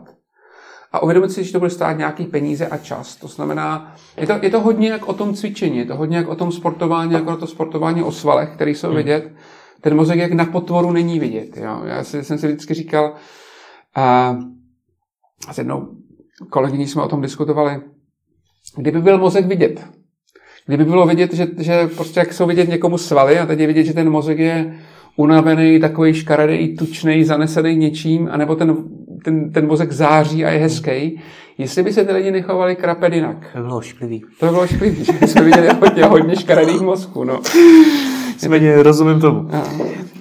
a uvědomit si, že to bude stát nějaký peníze a čas. To znamená, je to, je to hodně jak o tom cvičení, je to hodně jak o tom sportování, jako o to sportování o svalech, který jsou hmm. vidět. Ten mozek jak na potvoru není vidět. Jo? Já si, jsem si vždycky říkal, a, a s jednou kolegyní jsme o tom diskutovali, kdyby byl mozek vidět, kdyby bylo vidět, že, že prostě jak jsou vidět někomu svaly a teď je vidět, že ten mozek je unavený, takový škaredý, tučný, zanesený něčím, anebo ten ten, ten mozek září a je hezký. Jestli by se ty lidi nechovali krapet jinak. To by bylo šplivý. To by bylo šplivý, že jsme viděli hodně, hodně škaredých mozků. No. Nicméně rozumím tomu. A.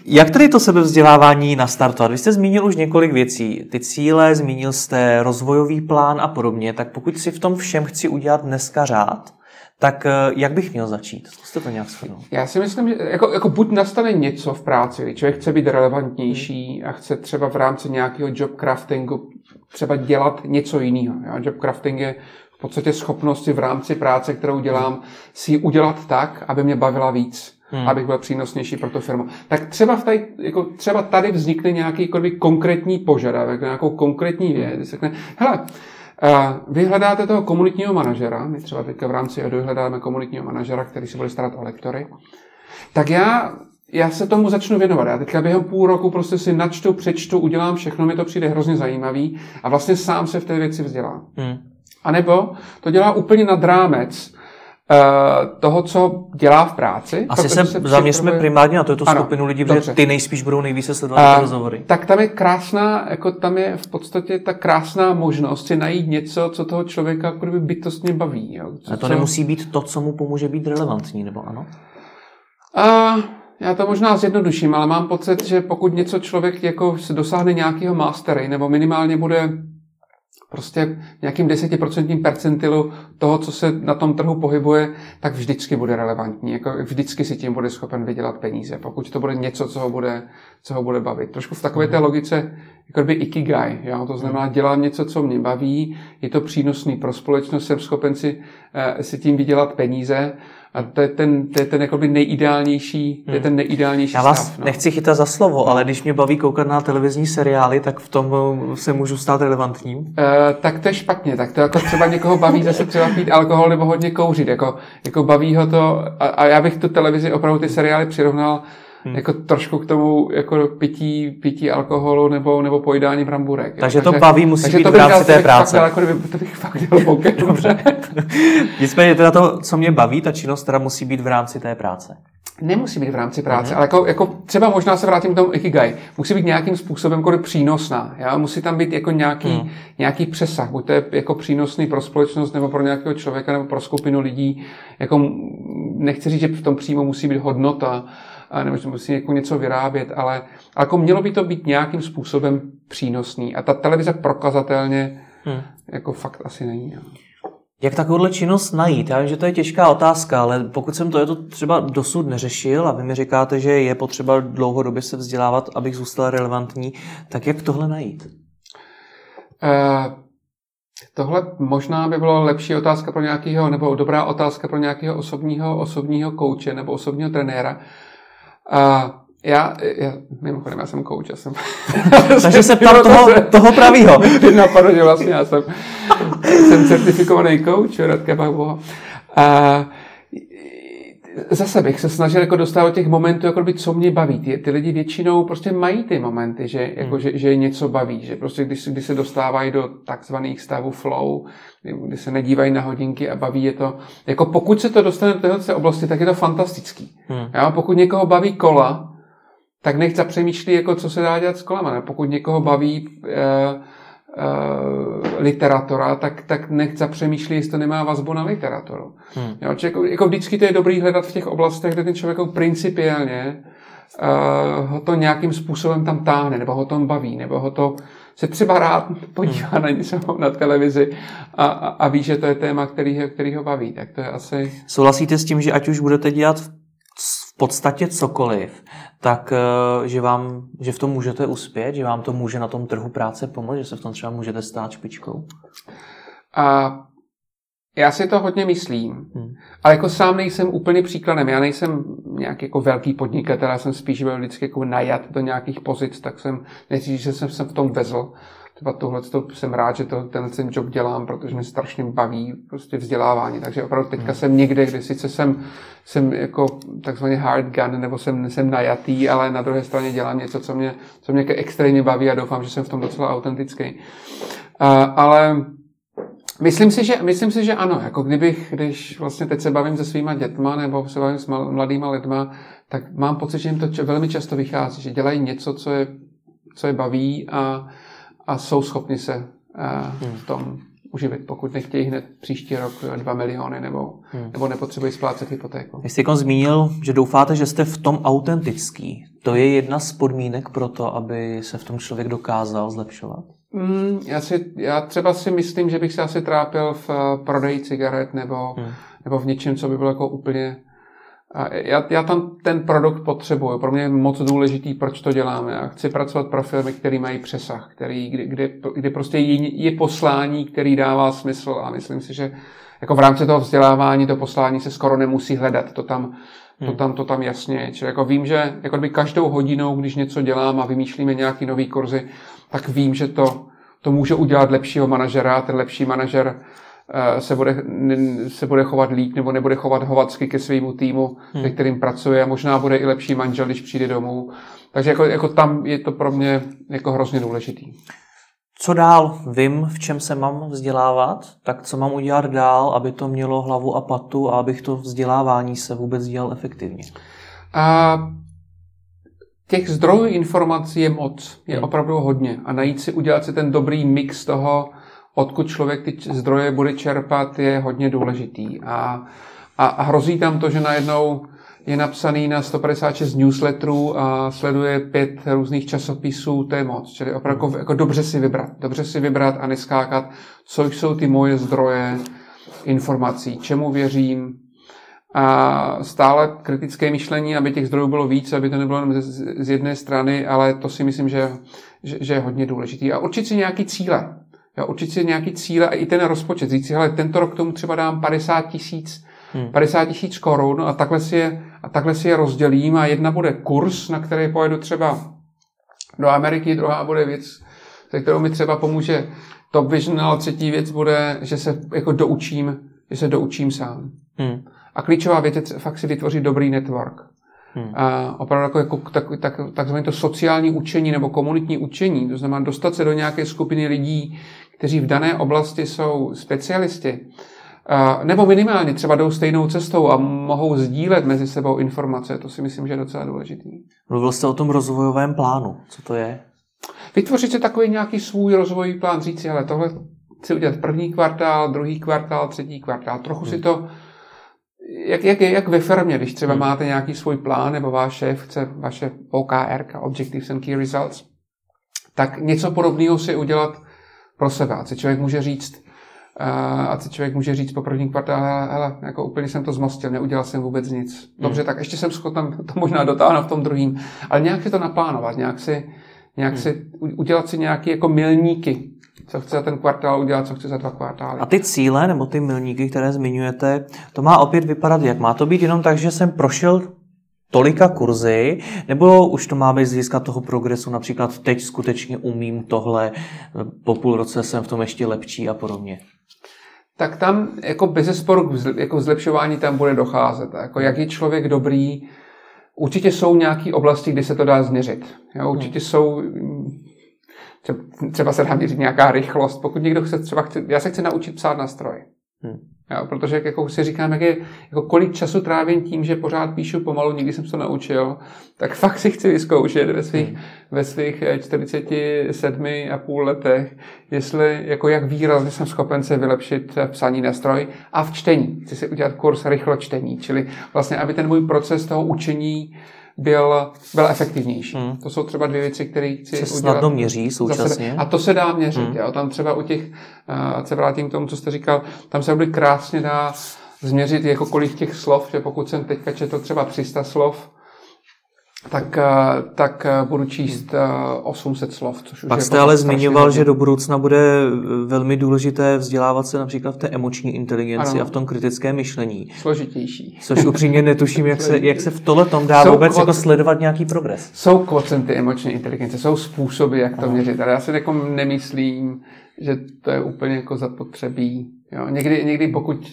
Jak tedy to sebevzdělávání nastartovat? Vy jste zmínil už několik věcí. Ty cíle, zmínil jste rozvojový plán a podobně. Tak pokud si v tom všem chci udělat dneska řád, tak eh, jak bych měl začít? Zkuste to nějak shrnout. Já si myslím, že jako, jako buď nastane něco v práci, kdy člověk chce být relevantnější a chce třeba v rámci nějakého job craftingu třeba dělat něco jiného. Job crafting je v podstatě schopnosti v rámci práce, kterou dělám, si ji udělat tak, aby mě bavila víc. Hmm. abych byl přínosnější pro tu firmu. Tak třeba, v tady, jako třeba tady vznikne nějaký konkrétní požadavek, nějakou konkrétní věc, řekne, hele, vy hledáte toho komunitního manažera, my třeba teďka v rámci EDU hledáme komunitního manažera, který se bude starat o lektory. Tak já, já se tomu začnu věnovat. Já teďka během půl roku prostě si načtu, přečtu, udělám všechno, mi to přijde hrozně zajímavý a vlastně sám se v té věci vzdělám. Hmm. A nebo to dělá úplně nad rámec toho, co dělá v práci. Asi se, se zaměříme primárně na to, tu skupinu lidí, protože ty nejspíš budou nejvíce sledovat uh, rozhovory. Tak tam je krásná, jako tam je v podstatě ta krásná možnost si najít něco, co toho člověka jako by bytostně baví. Jo. Co, A to co... nemusí být to, co mu pomůže být relevantní, nebo ano? Uh, já to možná zjednoduším, ale mám pocit, že pokud něco člověk jako dosáhne nějakého mastery, nebo minimálně bude prostě nějakým desetiprocentním percentilu toho, co se na tom trhu pohybuje, tak vždycky bude relevantní. Jako vždycky si tím bude schopen vydělat peníze, pokud to bude něco, co ho bude, co ho bude bavit. Trošku v takové té mhm. logice, jako by ikigai. Jo? To znamená, mhm. dělám něco, co mě baví, je to přínosný pro společnost, jsem schopen si, uh, si tím vydělat peníze a to je ten, to je ten jakoby nejideálnější, to je hmm. ten nejideálnější Já vás stav, no. nechci chytat za slovo, ale když mě baví koukat na televizní seriály, tak v tom eh, se můžu stát relevantním? Uh, tak to je špatně, tak to jako třeba někoho baví zase třeba pít alkohol nebo hodně kouřit, jako, jako baví ho to a, a já bych tu televizi opravdu ty seriály přirovnal hmm. jako trošku k tomu jako pití, pití alkoholu nebo, nebo pojídání bramburek. Takže jo. to baví musí takže být v rámci té práce. Fakt, jako, to bych fakt dělal poker, dobře. Nicméně teda to, co mě baví, ta činnost teda musí být v rámci té práce. Nemusí být v rámci práce, hmm. ale jako, jako třeba možná se vrátím k tomu Ikigai. Musí být nějakým způsobem jako přínosná. Já? Musí tam být jako nějaký, hmm. nějaký přesah. Buď to je jako přínosný pro společnost nebo pro nějakého člověka nebo pro skupinu lidí. Jako, nechci říct, že v tom přímo musí být hodnota, nebo že musí jako něco vyrábět, ale, ale jako mělo by to být nějakým způsobem přínosný. A ta televize prokazatelně hmm. jako fakt asi není. Jo. Jak takovouhle činnost najít? Já vím, že to je těžká otázka, ale pokud jsem to, je to třeba dosud neřešil a vy mi říkáte, že je potřeba dlouhodobě se vzdělávat, abych zůstal relevantní, tak jak tohle najít? Uh, tohle možná by bylo lepší otázka pro nějakého, nebo dobrá otázka pro nějakého osobního, osobního kouče nebo osobního trenéra, a já, já, mimochodem, já jsem coach, já jsem... Takže se ptám toho, toho pravýho. Napadlo, že vlastně já jsem, jsem certifikovaný coach, Radka Boha. A zase bych se snažil jako dostávat těch momentů, jako by, co mě baví. Ty, ty lidi většinou prostě mají ty momenty, že, jako, hmm. že, že něco baví, že prostě když, když se dostávají do takzvaných stavů flow, kdy, kdy se nedívají na hodinky a baví je to. Jako pokud se to dostane do téhle oblasti, tak je to fantastický. Hmm. Jo? Pokud někoho baví kola, tak nech zapřemýšlí, jako co se dá dělat s kolama. Ne? Pokud někoho baví uh, uh, literatura, tak, tak nech zapřemýšlí, jestli to nemá vazbu na literaturu. Hmm. Jo, jako, jako vždycky to je dobrý hledat v těch oblastech, kde ten člověk jako principiálně uh, ho to nějakým způsobem tam táhne, nebo ho tom baví, nebo ho to se třeba rád podívá na něco na televizi a, a, a ví, že to je téma, který, který ho baví. Tak to je asi... Souhlasíte s tím, že ať už budete dělat v podstatě cokoliv, tak eh, že, vám, že v tom můžete uspět, že vám to může na tom trhu práce pomoct, že se v tom třeba můžete stát špičkou? A já si to hodně myslím, hmm. ale jako sám nejsem úplně příkladem. Já nejsem nějaký jako velký podnikatel, já jsem spíš byl vždycky jako najat do nějakých pozic, tak jsem, neříct, že jsem se v tom vezl. Třeba tohle to jsem rád, že to, ten, ten job dělám, protože mě strašně baví prostě vzdělávání. Takže opravdu teďka hmm. jsem někde, kde sice jsem, jsem jako takzvaný hard gun, nebo jsem, jsem najatý, ale na druhé straně dělám něco, co mě, co mě extrémně baví a doufám, že jsem v tom docela autentický. Uh, ale Myslím si, že, myslím si, že ano. Jako kdybych, když vlastně teď se bavím se svýma dětma nebo se bavím s mladýma lidma, tak mám pocit, že jim to velmi často vychází, že dělají něco, co je, co je baví a, a jsou schopni se uh, v tom uživit, pokud nechtějí hned příští rok 2 miliony nebo, hmm. nebo nepotřebují splácet hypotéku. Vy jste zmínil, že doufáte, že jste v tom autentický. To je jedna z podmínek pro to, aby se v tom člověk dokázal zlepšovat? Mm, já, si, já třeba si myslím, že bych se asi trápil v uh, prodeji cigaret nebo, hmm. nebo v něčem, co by bylo jako úplně... A já, já tam ten produkt potřebuju. Pro mě je moc důležitý, proč to děláme. Já chci pracovat pro firmy, které mají přesah, který, kdy, kdy, kdy prostě je, je poslání, který dává smysl a myslím si, že jako v rámci toho vzdělávání to poslání se skoro nemusí hledat. To tam, hmm. to tam, to tam jasně je. Čili jako vím, že jako by každou hodinou, když něco dělám a vymýšlíme nějaký nový kurzy, tak vím, že to, to může udělat lepšího manažera a ten lepší manažer se bude, se bude chovat líp nebo nebude chovat hovacky ke svému týmu, hmm. se kterým pracuje a možná bude i lepší manžel, když přijde domů. Takže jako, jako tam je to pro mě jako hrozně důležitý. Co dál? Vím, v čem se mám vzdělávat, tak co mám udělat dál, aby to mělo hlavu a patu a abych to vzdělávání se vůbec dělal efektivně? A těch zdrojů informací je moc, je hmm. opravdu hodně. A najít si, udělat si ten dobrý mix toho, odkud člověk ty zdroje bude čerpat, je hodně důležitý. A, a, a hrozí tam to, že najednou je napsaný na 156 newsletterů a sleduje pět různých časopisů, to je moc. Čili opravdu jako, jako dobře si vybrat. Dobře si vybrat a neskákat, co jsou ty moje zdroje informací, čemu věřím, a stále kritické myšlení, aby těch zdrojů bylo víc, aby to nebylo jenom z jedné strany, ale to si myslím, že, že, že je hodně důležitý. A určit si nějaký cíle. Jo, určit si nějaký cíle a i ten rozpočet. Říct si, hele, tento rok tomu třeba dám 50 tisíc hmm. 50 tisíc korun a takhle, si je, a takhle si je rozdělím a jedna bude kurz, na který pojedu třeba do Ameriky, druhá bude věc, se kterou mi třeba pomůže Top Vision, ale třetí věc bude, že se jako doučím, že se doučím sám. Hmm. A klíčová věc je fakt si vytvořit dobrý network. Hmm. A opravdu jako, jako tak, tak, takzvané to sociální učení nebo komunitní učení, to znamená dostat se do nějaké skupiny lidí, kteří v dané oblasti jsou specialisti, nebo minimálně třeba jdou stejnou cestou a mohou sdílet mezi sebou informace. To si myslím, že je docela důležitý. Mluvil jste o tom rozvojovém plánu. Co to je? Vytvořit si takový nějaký svůj rozvojový plán, říct si, ale tohle chci udělat první kvartál, druhý kvartál, třetí kvartál. Trochu hmm. si to jak, jak, jak ve firmě, když třeba hmm. máte nějaký svůj plán, nebo váš šéf chce vaše OKR, Objectives and Key Results, tak něco podobného si udělat pro sebe. A si člověk může říct, a si člověk může říct po prvním kvartále, hele, jako úplně jsem to zmostil, neudělal jsem vůbec nic. Dobře, hmm. tak ještě jsem schopen to možná dotáhnout v tom druhým, ale nějak si to naplánovat, nějak si, nějak hmm. si udělat si nějaké jako milníky, co chce za ten kvartál udělat, co chce za dva kvartály. A ty cíle nebo ty milníky, které zmiňujete, to má opět vypadat jak? Má to být jenom tak, že jsem prošel tolika kurzy, nebo už to má být z hlediska toho progresu, například teď skutečně umím tohle, po půl roce jsem v tom ještě lepší a podobně? Tak tam jako bez sporu jako zlepšování tam bude docházet. Jako jak je člověk dobrý, určitě jsou nějaké oblasti, kde se to dá změřit. Jo, určitě hmm. jsou třeba se dá měřit nějaká rychlost. Pokud někdo chce třeba, chce, já se chci naučit psát na stroj. Hmm. Jo, protože jako si říkám, jak je, jako kolik času trávím tím, že pořád píšu pomalu, nikdy jsem se to naučil, tak fakt si chci vyzkoušet ve svých, hmm. ve svých 47 eh, a půl letech, jestli jako jak výrazně jsem schopen se vylepšit v psaní na stroj a v čtení. Chci si udělat kurz rychlo čtení, čili vlastně, aby ten můj proces toho učení byl, byl efektivnější. Hmm. To jsou třeba dvě věci, které chci se udělat. snadno měří současně. A to se dá měřit. Hmm. Jo? Tam třeba u těch, ať se vrátím k tomu, co jste říkal, tam se krásně dá změřit jako kolik těch slov, že pokud jsem teďka četl třeba 300 slov, tak, eh, tak eh, budu číst 800 eh, slov. Což Pak už jste ale zmiňoval, hodně. že do budoucna bude velmi důležité vzdělávat se například v té emoční inteligenci ano. a v tom kritickém myšlení. Složitější. Což upřímně netuším, jak se, jak se v tohle tom dá jsou vůbec jako sledovat nějaký progres. Jsou kvocenty emoční inteligence, jsou způsoby, jak to ano. měřit, ale já si jako nemyslím, že to je úplně jako zapotřebí Jo, někdy, někdy pokud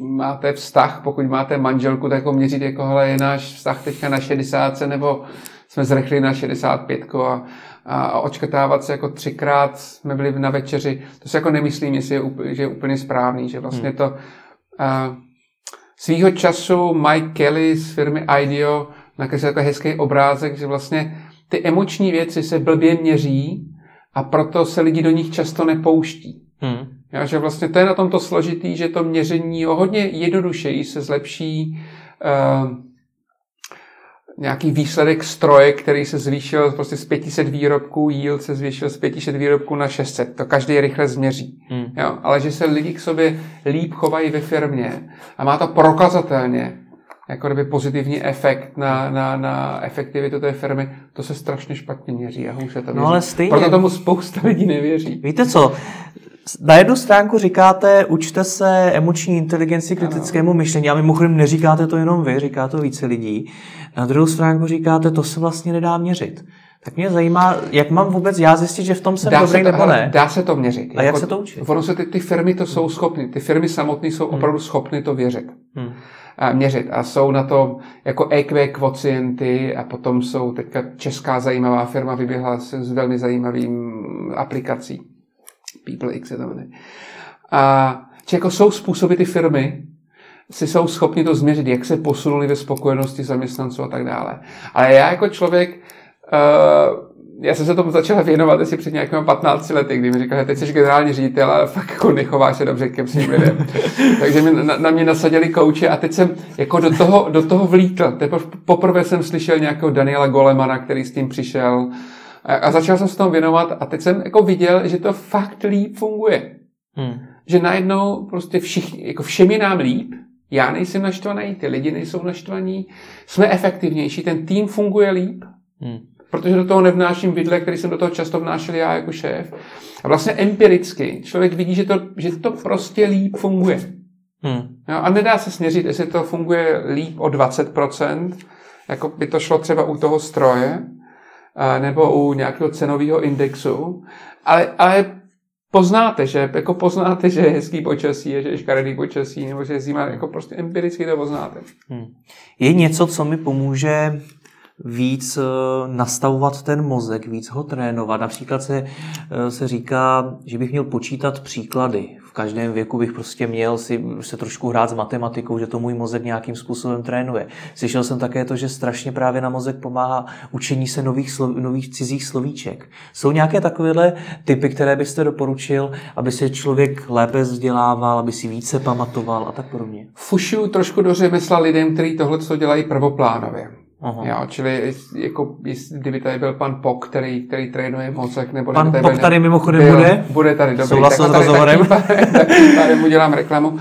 máte vztah, pokud máte manželku, tak jako měřit, jako hele, je náš vztah teďka na 60 nebo jsme zrychli na 65 a, a, a očkrtávat se jako třikrát jsme byli na večeři, to si jako nemyslím, jestli je, úplně, že je úplně správný, že vlastně hmm. to a, svýho času Mike Kelly z firmy IDEO nakreslil jako hezký obrázek, že vlastně ty emoční věci se blbě měří a proto se lidi do nich často nepouští. Hmm. Já, že vlastně to je na tomto složitý, že to měření o hodně jednodušeji se zlepší uh, nějaký výsledek stroje, který se zvýšil prostě z 500 výrobků, yield se zvýšil z 500 výrobků na 600. To každý rychle změří. Hmm. Jo, ale že se lidi k sobě líp chovají ve firmě a má to prokazatelně jako kdyby pozitivní efekt na, na, na efektivitu té firmy, to se strašně špatně měří a to měří. No ale stejně. Proto tomu spousta lidí nevěří. Víte co, na jednu stránku říkáte, učte se emoční inteligenci, kritickému ano. myšlení a mimochodem neříkáte to jenom vy, říká to více lidí. Na druhou stránku říkáte, to se vlastně nedá měřit. Tak mě zajímá, jak mám vůbec já zjistit, že v tom jsem dá dobrý to, nebo ne? Dá se to měřit. A jako, jak se to učí? Ono se ty, ty firmy to jsou schopny. Ty firmy samotné jsou hmm. opravdu schopny to věřit. Hmm. A měřit. A jsou na to jako EQ kvocienty a potom jsou teďka česká zajímavá firma vyběhla s, s velmi zajímavým aplikací. PeopleX se to jmenuje. A či jako jsou způsoby ty firmy, si jsou schopni to změřit, jak se posunuli ve spokojenosti zaměstnanců a tak dále. Ale já jako člověk, uh, já jsem se tomu začal věnovat asi před nějakými 15 lety, kdy mi říkal, že teď jsi generální ředitel a fakt jako nechováš se dobře k těm svým lidem. Takže mi, na, na, mě nasadili kouče a teď jsem jako do toho, do toho vlítl. Teprve poprvé jsem slyšel nějakého Daniela Golemana, který s tím přišel a, a začal jsem se tomu věnovat a teď jsem jako viděl, že to fakt líp funguje. Hmm. Že najednou prostě všichni, jako všem je nám líp, já nejsem naštvaný, ty lidi nejsou naštvaní, jsme efektivnější, ten tým funguje líp, hmm. protože do toho nevnáším vidle, který jsem do toho často vnášel já jako šéf. A vlastně empiricky člověk vidí, že to, že to prostě líp funguje. Hmm. Jo, a nedá se směřit, jestli to funguje líp o 20%, jako by to šlo třeba u toho stroje, nebo u nějakého cenového indexu, ale, ale poznáte, že jako poznáte, že je hezký počasí, že je škaredý počasí, nebo že je zima, jako prostě empiricky to poznáte. Hmm. Je něco, co mi pomůže víc eh, nastavovat ten mozek, víc ho trénovat. Například se, eh, se říká, že bych měl počítat příklady. V každém věku bych prostě měl si se trošku hrát s matematikou, že to můj mozek nějakým způsobem trénuje. Slyšel jsem také to, že strašně právě na mozek pomáhá učení se nových, slov, nových cizích slovíček. Jsou nějaké takovéhle typy, které byste doporučil, aby se člověk lépe vzdělával, aby si více pamatoval a tak podobně? Fušu trošku do řemesla lidem, kteří tohle co dělají prvoplánově. Aha. Jo, čili jako, kdyby tady byl pan Pok, který, který trénuje mozek, nebo pan tady Pok tady mimochodem byl, bude? Bude tady, dobrý. Souhlasil s rozhovorem? Tady mu dělám reklamu. Uh,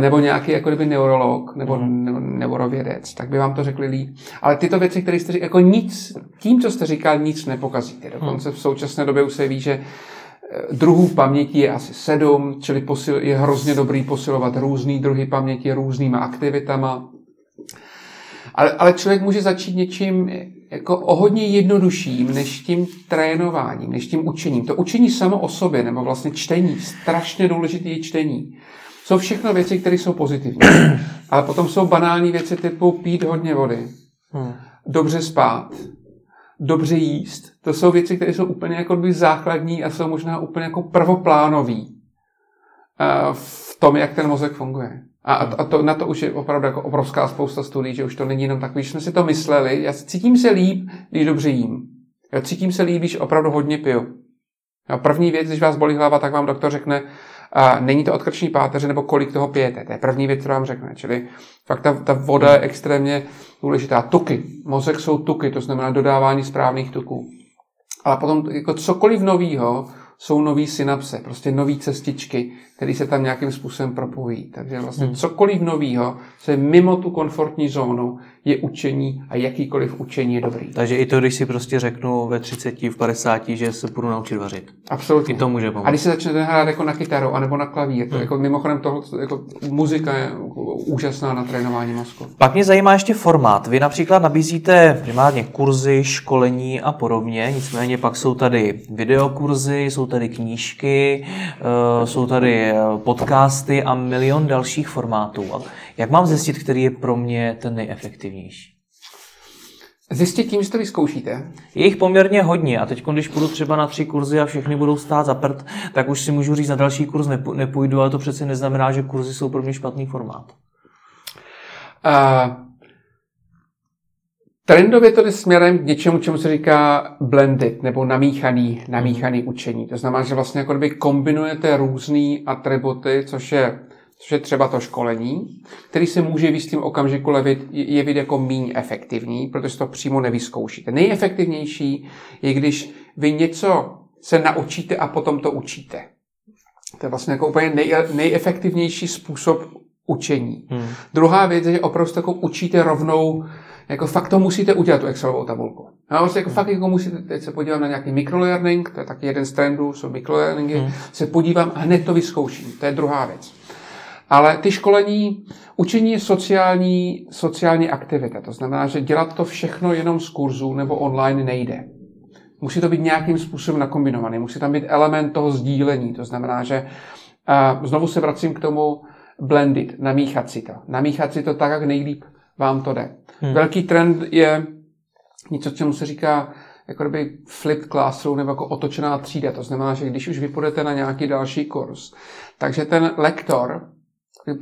nebo nějaký jako kdyby neurolog, nebo hmm. neurovědec, tak by vám to řekli líp. Ale tyto věci, které jste říkal, jako nic, tím, co jste říkal, nic nepokazíte. Dokonce hmm. v současné době už se ví, že eh, druhů paměti je asi sedm, čili posil, je hrozně dobrý posilovat různý druhy paměti různýma aktivitama ale, ale člověk může začít něčím jako o hodně jednodušším než tím trénováním, než tím učením. To učení samo o sobě, nebo vlastně čtení, strašně důležité čtení, jsou všechno věci, které jsou pozitivní. Ale potom jsou banální věci typu pít hodně vody, hmm. dobře spát, dobře jíst. To jsou věci, které jsou úplně jako by základní a jsou možná úplně jako prvoplánový. v tom, jak ten mozek funguje. A, a to, na to už je opravdu jako obrovská spousta studií, že už to není jenom takový, že jsme si to mysleli. Já cítím se líp, když dobře jím. Já cítím se líp, když opravdu hodně piju. A první věc, když vás bolí hlava, tak vám doktor řekne, a není to odkrční páteře, nebo kolik toho pijete. To je první věc, kterou vám řekne. Čili fakt ta, ta voda je extrémně důležitá. Tuky. Mozek jsou tuky, to znamená dodávání správných tuků. Ale potom jako cokoliv novýho, jsou nové synapse, prostě nové cestičky, které se tam nějakým způsobem propojí. Takže vlastně hmm. cokoliv nového, co je mimo tu komfortní zónu, je učení a jakýkoliv učení je dobrý. Takže i to, když si prostě řeknu ve 30, v 50, že se budu naučit vařit. Absolutně. I to může pomoct. A když se začnete hrát jako na kytaru anebo na klavír, hmm. jako mimochodem tohle, jako muzika je úžasná na trénování mozku. Pak mě zajímá ještě formát. Vy například nabízíte primárně kurzy, školení a podobně, nicméně pak jsou tady videokurzy, jsou tady knížky, eh, jsou tady eh, podcasty a milion dalších formátů. Jak mám zjistit, který je pro mě ten nejefektivnější? Zjistit tím, že to vyzkoušíte? Je jich poměrně hodně a teď, když půjdu třeba na tři kurzy a všechny budou stát za prd, tak už si můžu říct, na další kurz nepůjdu, ale to přece neznamená, že kurzy jsou pro mě špatný formát. Uh, trendově to jde směrem k něčemu, čemu se říká blended, nebo namíchaný, namíchaný učení. To znamená, že vlastně jako kdyby kombinujete různé atributy, což je což je třeba to školení, který se může v jistým okamžiku levit, jevit jako méně efektivní, protože to přímo nevyzkoušíte. Nejefektivnější je, když vy něco se naučíte a potom to učíte. To je vlastně jako úplně nej, nejefektivnější způsob učení. Hmm. Druhá věc je, že opravdu jako učíte rovnou, jako fakt to musíte udělat, tu Excelovou tabulku. No, vlastně jako fakt jako musíte, teď se podívám na nějaký microlearning, to je taky jeden z trendů, jsou microlearningy, hmm. se podívám a hned to vyzkouším. To je druhá věc. Ale ty školení, učení je sociální, sociální aktivita. To znamená, že dělat to všechno jenom z kurzu nebo online nejde. Musí to být nějakým způsobem nakombinovaný. Musí tam být element toho sdílení. To znamená, že uh, znovu se vracím k tomu blended, namíchat si to. Namíchat si to tak, jak nejlíp vám to jde. Hmm. Velký trend je něco, čemu se říká jako kdyby flipped classroom nebo jako otočená třída. To znamená, že když už vypůjdete na nějaký další kurz, takže ten lektor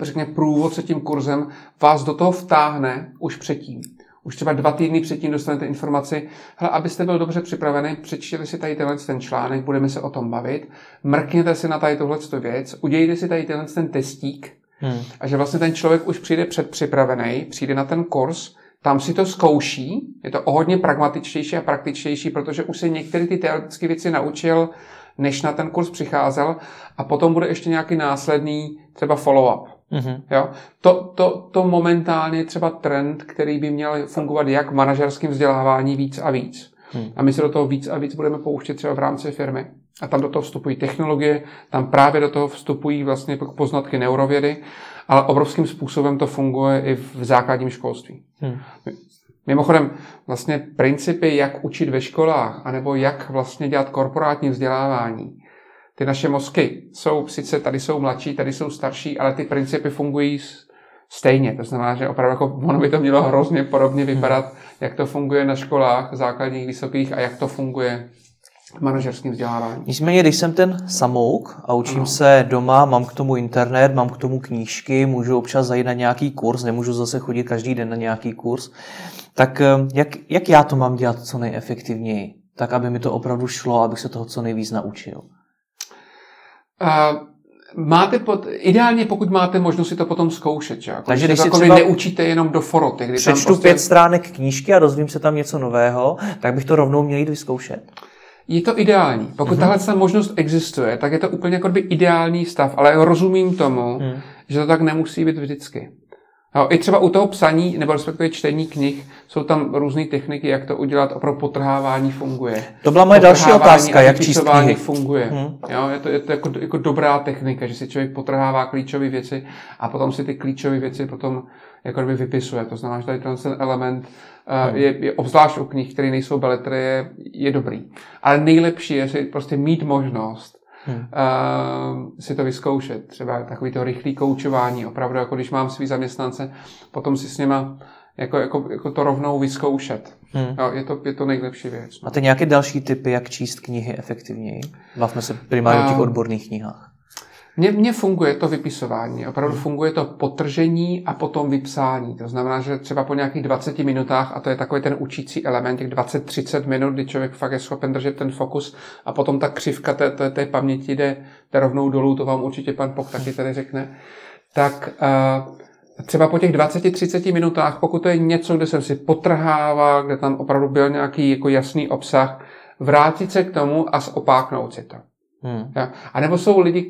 řekně průvodce tím kurzem, vás do toho vtáhne už předtím. Už třeba dva týdny předtím dostanete informaci, hele, abyste byl dobře připravený, přečtěte si tady tenhle ten článek, budeme se o tom bavit, mrkněte si na tady tohle věc, udějte si tady tenhle ten testík, hmm. a že vlastně ten člověk už přijde předpřipravený, přijde na ten kurz, tam si to zkouší, je to o hodně pragmatičtější a praktičtější, protože už se některé ty teoretické věci naučil, než na ten kurz přicházel a potom bude ještě nějaký následný třeba follow-up. Mm-hmm. Jo? To, to, to momentálně je třeba trend, který by měl fungovat jak v manažerském vzdělávání víc a víc. Hmm. A my se do toho víc a víc budeme pouštět třeba v rámci firmy. A tam do toho vstupují technologie, tam právě do toho vstupují vlastně poznatky neurovědy, ale obrovským způsobem to funguje i v základním školství. Hmm. Mimochodem, vlastně principy, jak učit ve školách, anebo jak vlastně dělat korporátní vzdělávání, ty naše mozky jsou, sice tady jsou mladší, tady jsou starší, ale ty principy fungují stejně. To znamená, že opravdu jako ono by to mělo hrozně podobně vypadat, jak to funguje na školách základních, vysokých a jak to funguje v manažerském vzdělávání. Nicméně, když jsem ten samouk a učím ano. se doma, mám k tomu internet, mám k tomu knížky, můžu občas zajít na nějaký kurz, nemůžu zase chodit každý den na nějaký kurz, tak eh, jak, jak já to mám dělat co nejefektivněji? Tak, aby mi to opravdu šlo, abych se toho co nejvíc naučil. Uh, máte pod, ideálně pokud máte možnost si to potom zkoušet. Že? Takže když si třeba neučíte jenom do foroty. Kdy přečtu tam prostě... pět stránek knížky a dozvím se tam něco nového, tak bych to rovnou měl jít vyzkoušet. Je to ideální. Pokud mm-hmm. tahle možnost existuje, tak je to úplně jako by ideální stav, ale rozumím tomu, mm. že to tak nemusí být vždycky. Jo, I třeba u toho psaní, nebo respektive čtení knih, jsou tam různé techniky, jak to udělat a pro potrhávání funguje. To byla moje další otázka, jak číst knihy. funguje. Hmm. Jo, je to, je to jako, jako dobrá technika, že si člověk potrhává klíčové věci a potom si ty klíčové věci potom jako by vypisuje. To znamená, že tady ten element uh, je, je obzvlášť u knih, které nejsou beletry, je, je dobrý. Ale nejlepší je si prostě mít možnost hmm. uh, si to vyzkoušet. Třeba takový to rychlý koučování, opravdu jako když mám svý zaměstnance, potom si s něma jako, jako, jako to rovnou vyzkoušet. Hmm. Jo, je, to, je to nejlepší věc. No. ty nějaké další typy, jak číst knihy efektivněji? Bavme se primárně o těch odborných knihách. Mně, mně funguje to vypisování, opravdu hmm. funguje to potržení a potom vypsání. To znamená, že třeba po nějakých 20 minutách, a to je takový ten učící element, těch 20-30 minut, kdy člověk fakt je schopen držet ten fokus a potom ta křivka té, té, té paměti jde, jde rovnou dolů, to vám určitě pan Pok taky tady řekne, tak uh, třeba po těch 20-30 minutách, pokud to je něco, kde jsem si potrhával, kde tam opravdu byl nějaký jako jasný obsah, vrátit se k tomu a zopáknout si to. Hmm. A nebo jsou lidi,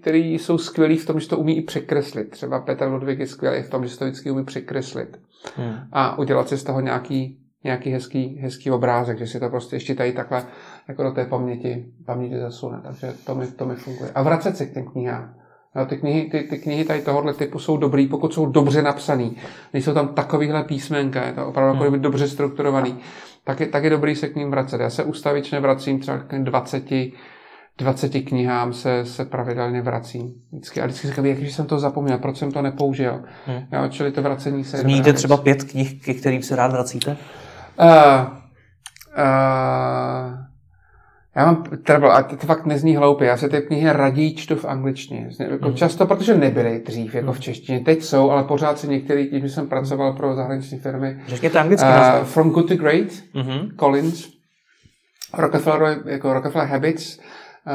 kteří jsou skvělí v tom, že to umí i překreslit. Třeba Petr Ludvík je skvělý v tom, že to vždycky umí překreslit. Hmm. A udělat si z toho nějaký, nějaký hezký, hezký obrázek, že si to prostě ještě tady takhle jako do té paměti, paměti zasune. Takže to mi, to mi funguje. A vracet se k těm knihám. No, ty, knihy, ty, ty knihy tady tohohle typu jsou dobrý, pokud jsou dobře napsaný. Nejsou tam takovýhle písmenka, je to opravdu hmm. dobře strukturovaný. Tak je, tak je dobrý se k ním vracet. Já se ustavičně vracím třeba k 20 20 knihám se, se pravidelně vracím. Vždycky, a vždycky říkám, jak jsem to zapomněl, proč jsem to nepoužil. Hmm. Jo, čili to vracení se... Zmíníte třeba pět knih, ke kterým se rád vracíte? Uh, uh, já mám trouble, a to fakt nezní hloupě, já se ty knihy raději čtu v angličtině. Jako hmm. Často, protože nebyly dřív jako v hmm. češtině, teď jsou, ale pořád se některý, že jsem pracoval pro zahraniční firmy. Řekněte anglicky. Uh, From Good to Great, mm-hmm. Collins, Rockefeller, jako Rockefeller Habits,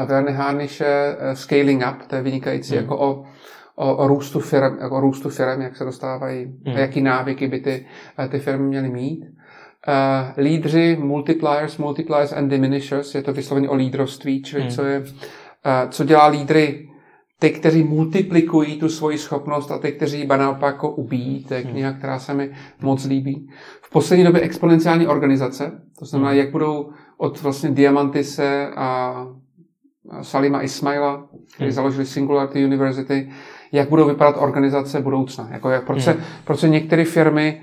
Werner Harnische Scaling Up, to je vynikající, mm. jako o, o, o růstu firm, jako o růstu firm, jak se dostávají, mm. a jaký návyky by ty, ty firmy měly mít. Uh, lídři, multipliers, multipliers and diminishers, je to vysloveně o lídrovství, čili mm. co je, uh, co dělá lídry, ty, kteří multiplikují tu svoji schopnost a ty, kteří ji naopak jako ubíjí. To je kniha, která se mi moc líbí. V poslední době exponenciální organizace, to znamená, jak budou od vlastně Diamantise a Salima Ismaila, kteří hmm. založili Singularity University, jak budou vypadat organizace budoucna. Jako jak, proč, hmm. se, proč se některé firmy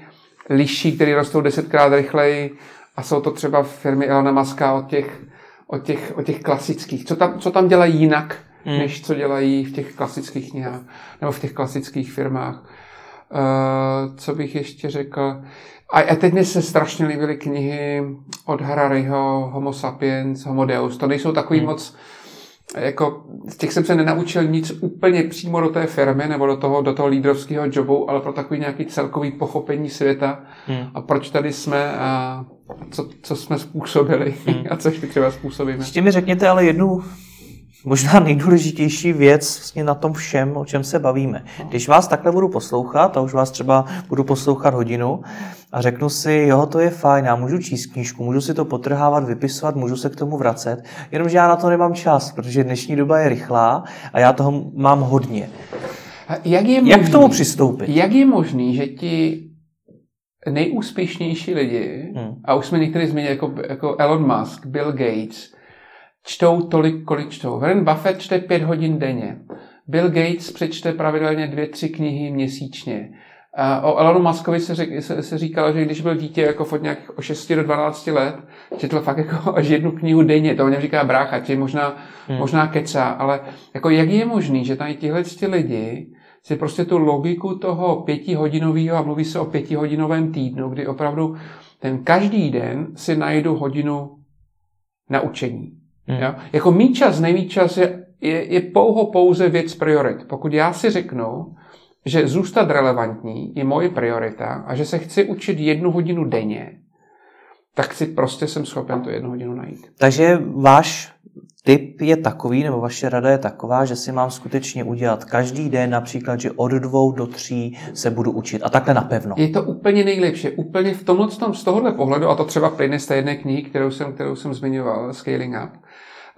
liší, které rostou desetkrát rychleji a jsou to třeba firmy Elona Muska od těch, od těch, od těch klasických. Co tam, co tam dělají jinak, hmm. než co dělají v těch klasických knihách nebo v těch klasických firmách. Uh, co bych ještě řekl? A, a teď mi se strašně líbily knihy od Harariho, Homo sapiens, Homo deus. To nejsou takový hmm. moc jako z těch jsem se nenaučil nic úplně přímo do té firmy nebo do toho, do toho lídrovského jobu, ale pro takový nějaký celkový pochopení světa hmm. a proč tady jsme a co, co jsme způsobili hmm. a co ještě třeba způsobíme. Ještě mi řekněte ale jednu možná nejdůležitější věc vlastně na tom všem, o čem se bavíme. Když vás takhle budu poslouchat, a už vás třeba budu poslouchat hodinu, a řeknu si, jo, to je fajn, já můžu číst knížku, můžu si to potrhávat, vypisovat, můžu se k tomu vracet, jenomže já na to nemám čas, protože dnešní doba je rychlá a já toho mám hodně. Jak, je možný, jak k tomu přistoupit? Jak je možný, že ti nejúspěšnější lidi, hmm. a už jsme některý zmínili, jako, jako Elon Musk, Bill Gates, čtou tolik, kolik čtou. Warren Buffett čte pět hodin denně. Bill Gates přečte pravidelně dvě, tři knihy měsíčně. A o Elonu Muskovi se, řek, se, se říkalo, že když byl dítě jako od nějakých o 6 do 12 let, četl fakt jako až jednu knihu denně, to o něm říká brácha, či možná, hmm. možná kecá, ale jako jak je možný, že tady tihle lidi si prostě tu logiku toho pětihodinového, a mluví se o pětihodinovém týdnu, kdy opravdu ten každý den si najdu hodinu na učení. Hmm. Jo? Jako mít čas, nejmít čas je, je, je pouho pouze věc priorit. Pokud já si řeknu, že zůstat relevantní je moje priorita a že se chci učit jednu hodinu denně, tak si prostě jsem schopen tu jednu hodinu najít. Takže váš tip je takový, nebo vaše rada je taková, že si mám skutečně udělat každý den, například, že od dvou do tří se budu učit a takhle napevno. Je to úplně nejlepší. Úplně v tomhle, tom, z tohohle pohledu, a to třeba plyne z té jedné knihy, kterou jsem, kterou jsem zmiňoval, Scaling Up,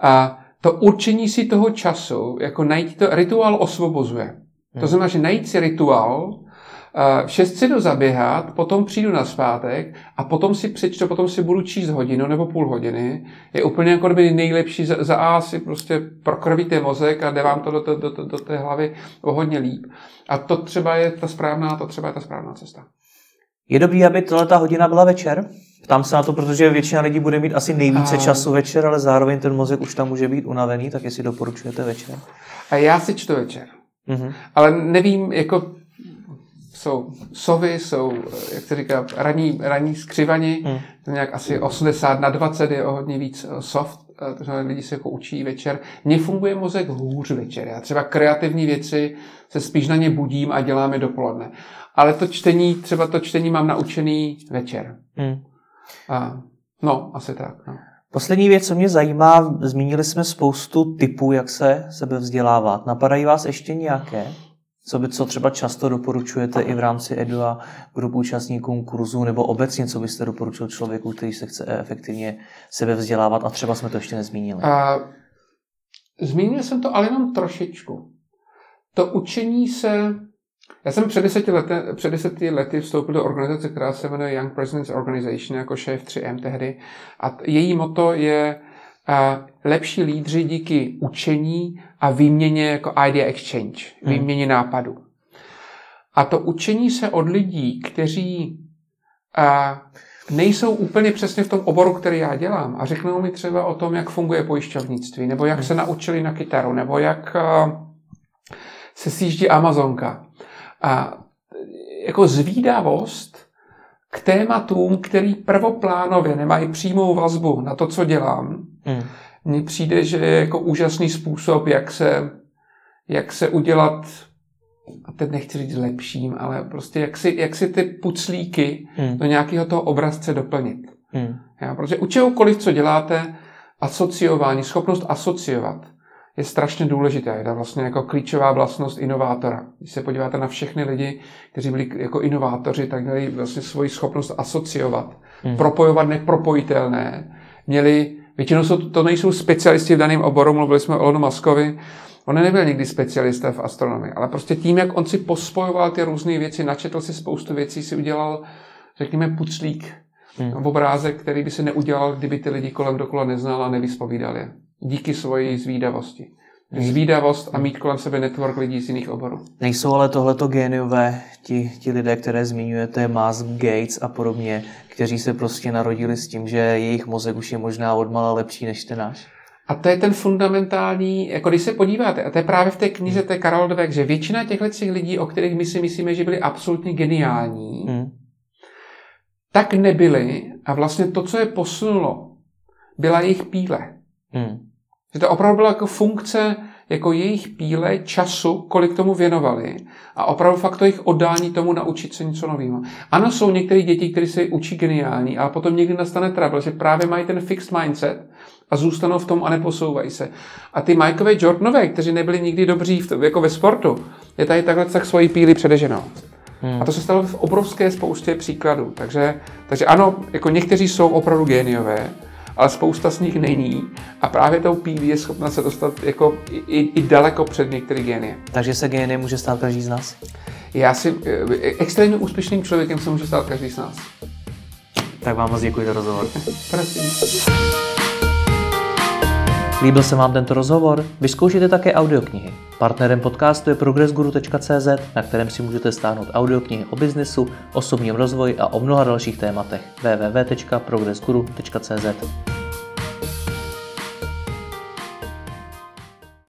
a to určení si toho času, jako najít to, rituál osvobozuje. To znamená, že najít si rituál, v 6 si jdu zaběhat, potom přijdu na zpátek a potom si přečtu, potom si budu číst hodinu nebo půl hodiny. Je úplně jako kdyby nejlepší za, za A si prostě prokrvíte mozek a jde vám to do, do, do, do té hlavy o hodně líp. A to třeba je ta správná, to třeba je ta správná cesta. Je dobrý, aby tohle ta hodina byla večer? Ptám se na to, protože většina lidí bude mít asi nejvíce a... času večer, ale zároveň ten mozek už tam může být unavený, tak jestli doporučujete večer. A já si čtu večer. Mm-hmm. Ale nevím, jako jsou sovy, jsou, jak se říká, raní, raní skřivani, mm. to nějak asi 80 na 20 je o hodně víc eh, soft, eh, znamená, lidi se jako učí večer. Mně funguje mozek hůř večer. Já třeba kreativní věci se spíš na ně budím a dělám je dopoledne. Ale to čtení, třeba to čtení mám naučený večer. Hmm. A, no, asi tak. No. Poslední věc, co mě zajímá, zmínili jsme spoustu typů, jak se sebe vzdělávat. Napadají vás ještě nějaké? Co, by, co třeba často doporučujete i v rámci EDU a grup účastníkům kurzu, nebo obecně, co byste doporučil člověku, který se chce efektivně sebe vzdělávat a třeba jsme to ještě nezmínili? A, zmínil jsem to ale jenom trošičku. To učení se... Já jsem před deseti, lety, před deseti lety vstoupil do organizace, která se jmenuje Young Presidents Organization, jako šéf 3M tehdy. A její moto je lepší lídři díky učení a výměně jako idea exchange, hmm. výměně nápadů. A to učení se od lidí, kteří a, nejsou úplně přesně v tom oboru, který já dělám a řeknou mi třeba o tom, jak funguje pojišťovnictví, nebo jak hmm. se naučili na kytaru, nebo jak a, se sjíždí Amazonka. A jako zvídavost k tématům, který prvoplánově nemají přímou vazbu na to, co dělám, Hmm. Mně přijde, že je jako úžasný způsob, jak se, jak se udělat, a teď nechci říct lepším, ale prostě jak si, jak si ty puclíky hmm. do nějakého toho obrazce doplnit. Hmm. Já, protože u čehokoliv, co děláte, asociování, schopnost asociovat, je strašně důležité. Je to vlastně jako klíčová vlastnost inovátora. Když se podíváte na všechny lidi, kteří byli jako inovátoři, tak měli vlastně svoji schopnost asociovat, hmm. propojovat nepropojitelné, měli Většinou jsou, to nejsou specialisti v daném oboru, mluvili jsme o Elonu Maskovi, On nebyl nikdy specialista v astronomii, ale prostě tím, jak on si pospojoval ty různé věci, načetl si spoustu věcí, si udělal, řekněme, puclík, hmm. obrázek, který by se neudělal, kdyby ty lidi kolem dokola neznal a nevyspovídal je. Díky svoji zvídavosti. Zvídavost a mít kolem sebe network lidí z jiných oborů. Nejsou ale tohleto géniové, ti, ti lidé, které zmiňujete, Musk, Gates a podobně, kteří se prostě narodili s tím, že jejich mozek už je možná odmala lepší než ten náš? A to je ten fundamentální, jako když se podíváte, a to je právě v té knize té Karol Dweck, že většina těchto lidí, o kterých my si myslíme, že byli absolutně geniální, hmm. tak nebyli a vlastně to, co je posunulo, byla jejich píle. Hmm. Že to opravdu byla jako funkce jako jejich píle, času, kolik tomu věnovali a opravdu fakt to jejich oddání tomu naučit se něco nového. Ano, jsou některé děti, které se učí geniální, ale potom někdy nastane trouble, že právě mají ten fixed mindset a zůstanou v tom a neposouvají se. A ty Mikeové Jordanové, kteří nebyli nikdy dobří v, jako ve sportu, je tady takhle tak svoji píly předeženou. Hmm. A to se stalo v obrovské spoustě příkladů. Takže, takže ano, jako někteří jsou opravdu géniové, ale spousta z nich není a právě tou PV je schopna se dostat jako i, i daleko před některý génie. Takže se génie může stát každý z nás? Já si eh, extrémně úspěšným člověkem se může stát každý z nás. Tak vám moc děkuji za rozhovor. Prosím. Líbil se vám tento rozhovor? Vyzkoušejte také audioknihy. Partnerem podcastu je progressguru.cz, na kterém si můžete stáhnout audioknihy o biznesu, osobním rozvoji a o mnoha dalších tématech. www.progressguru.cz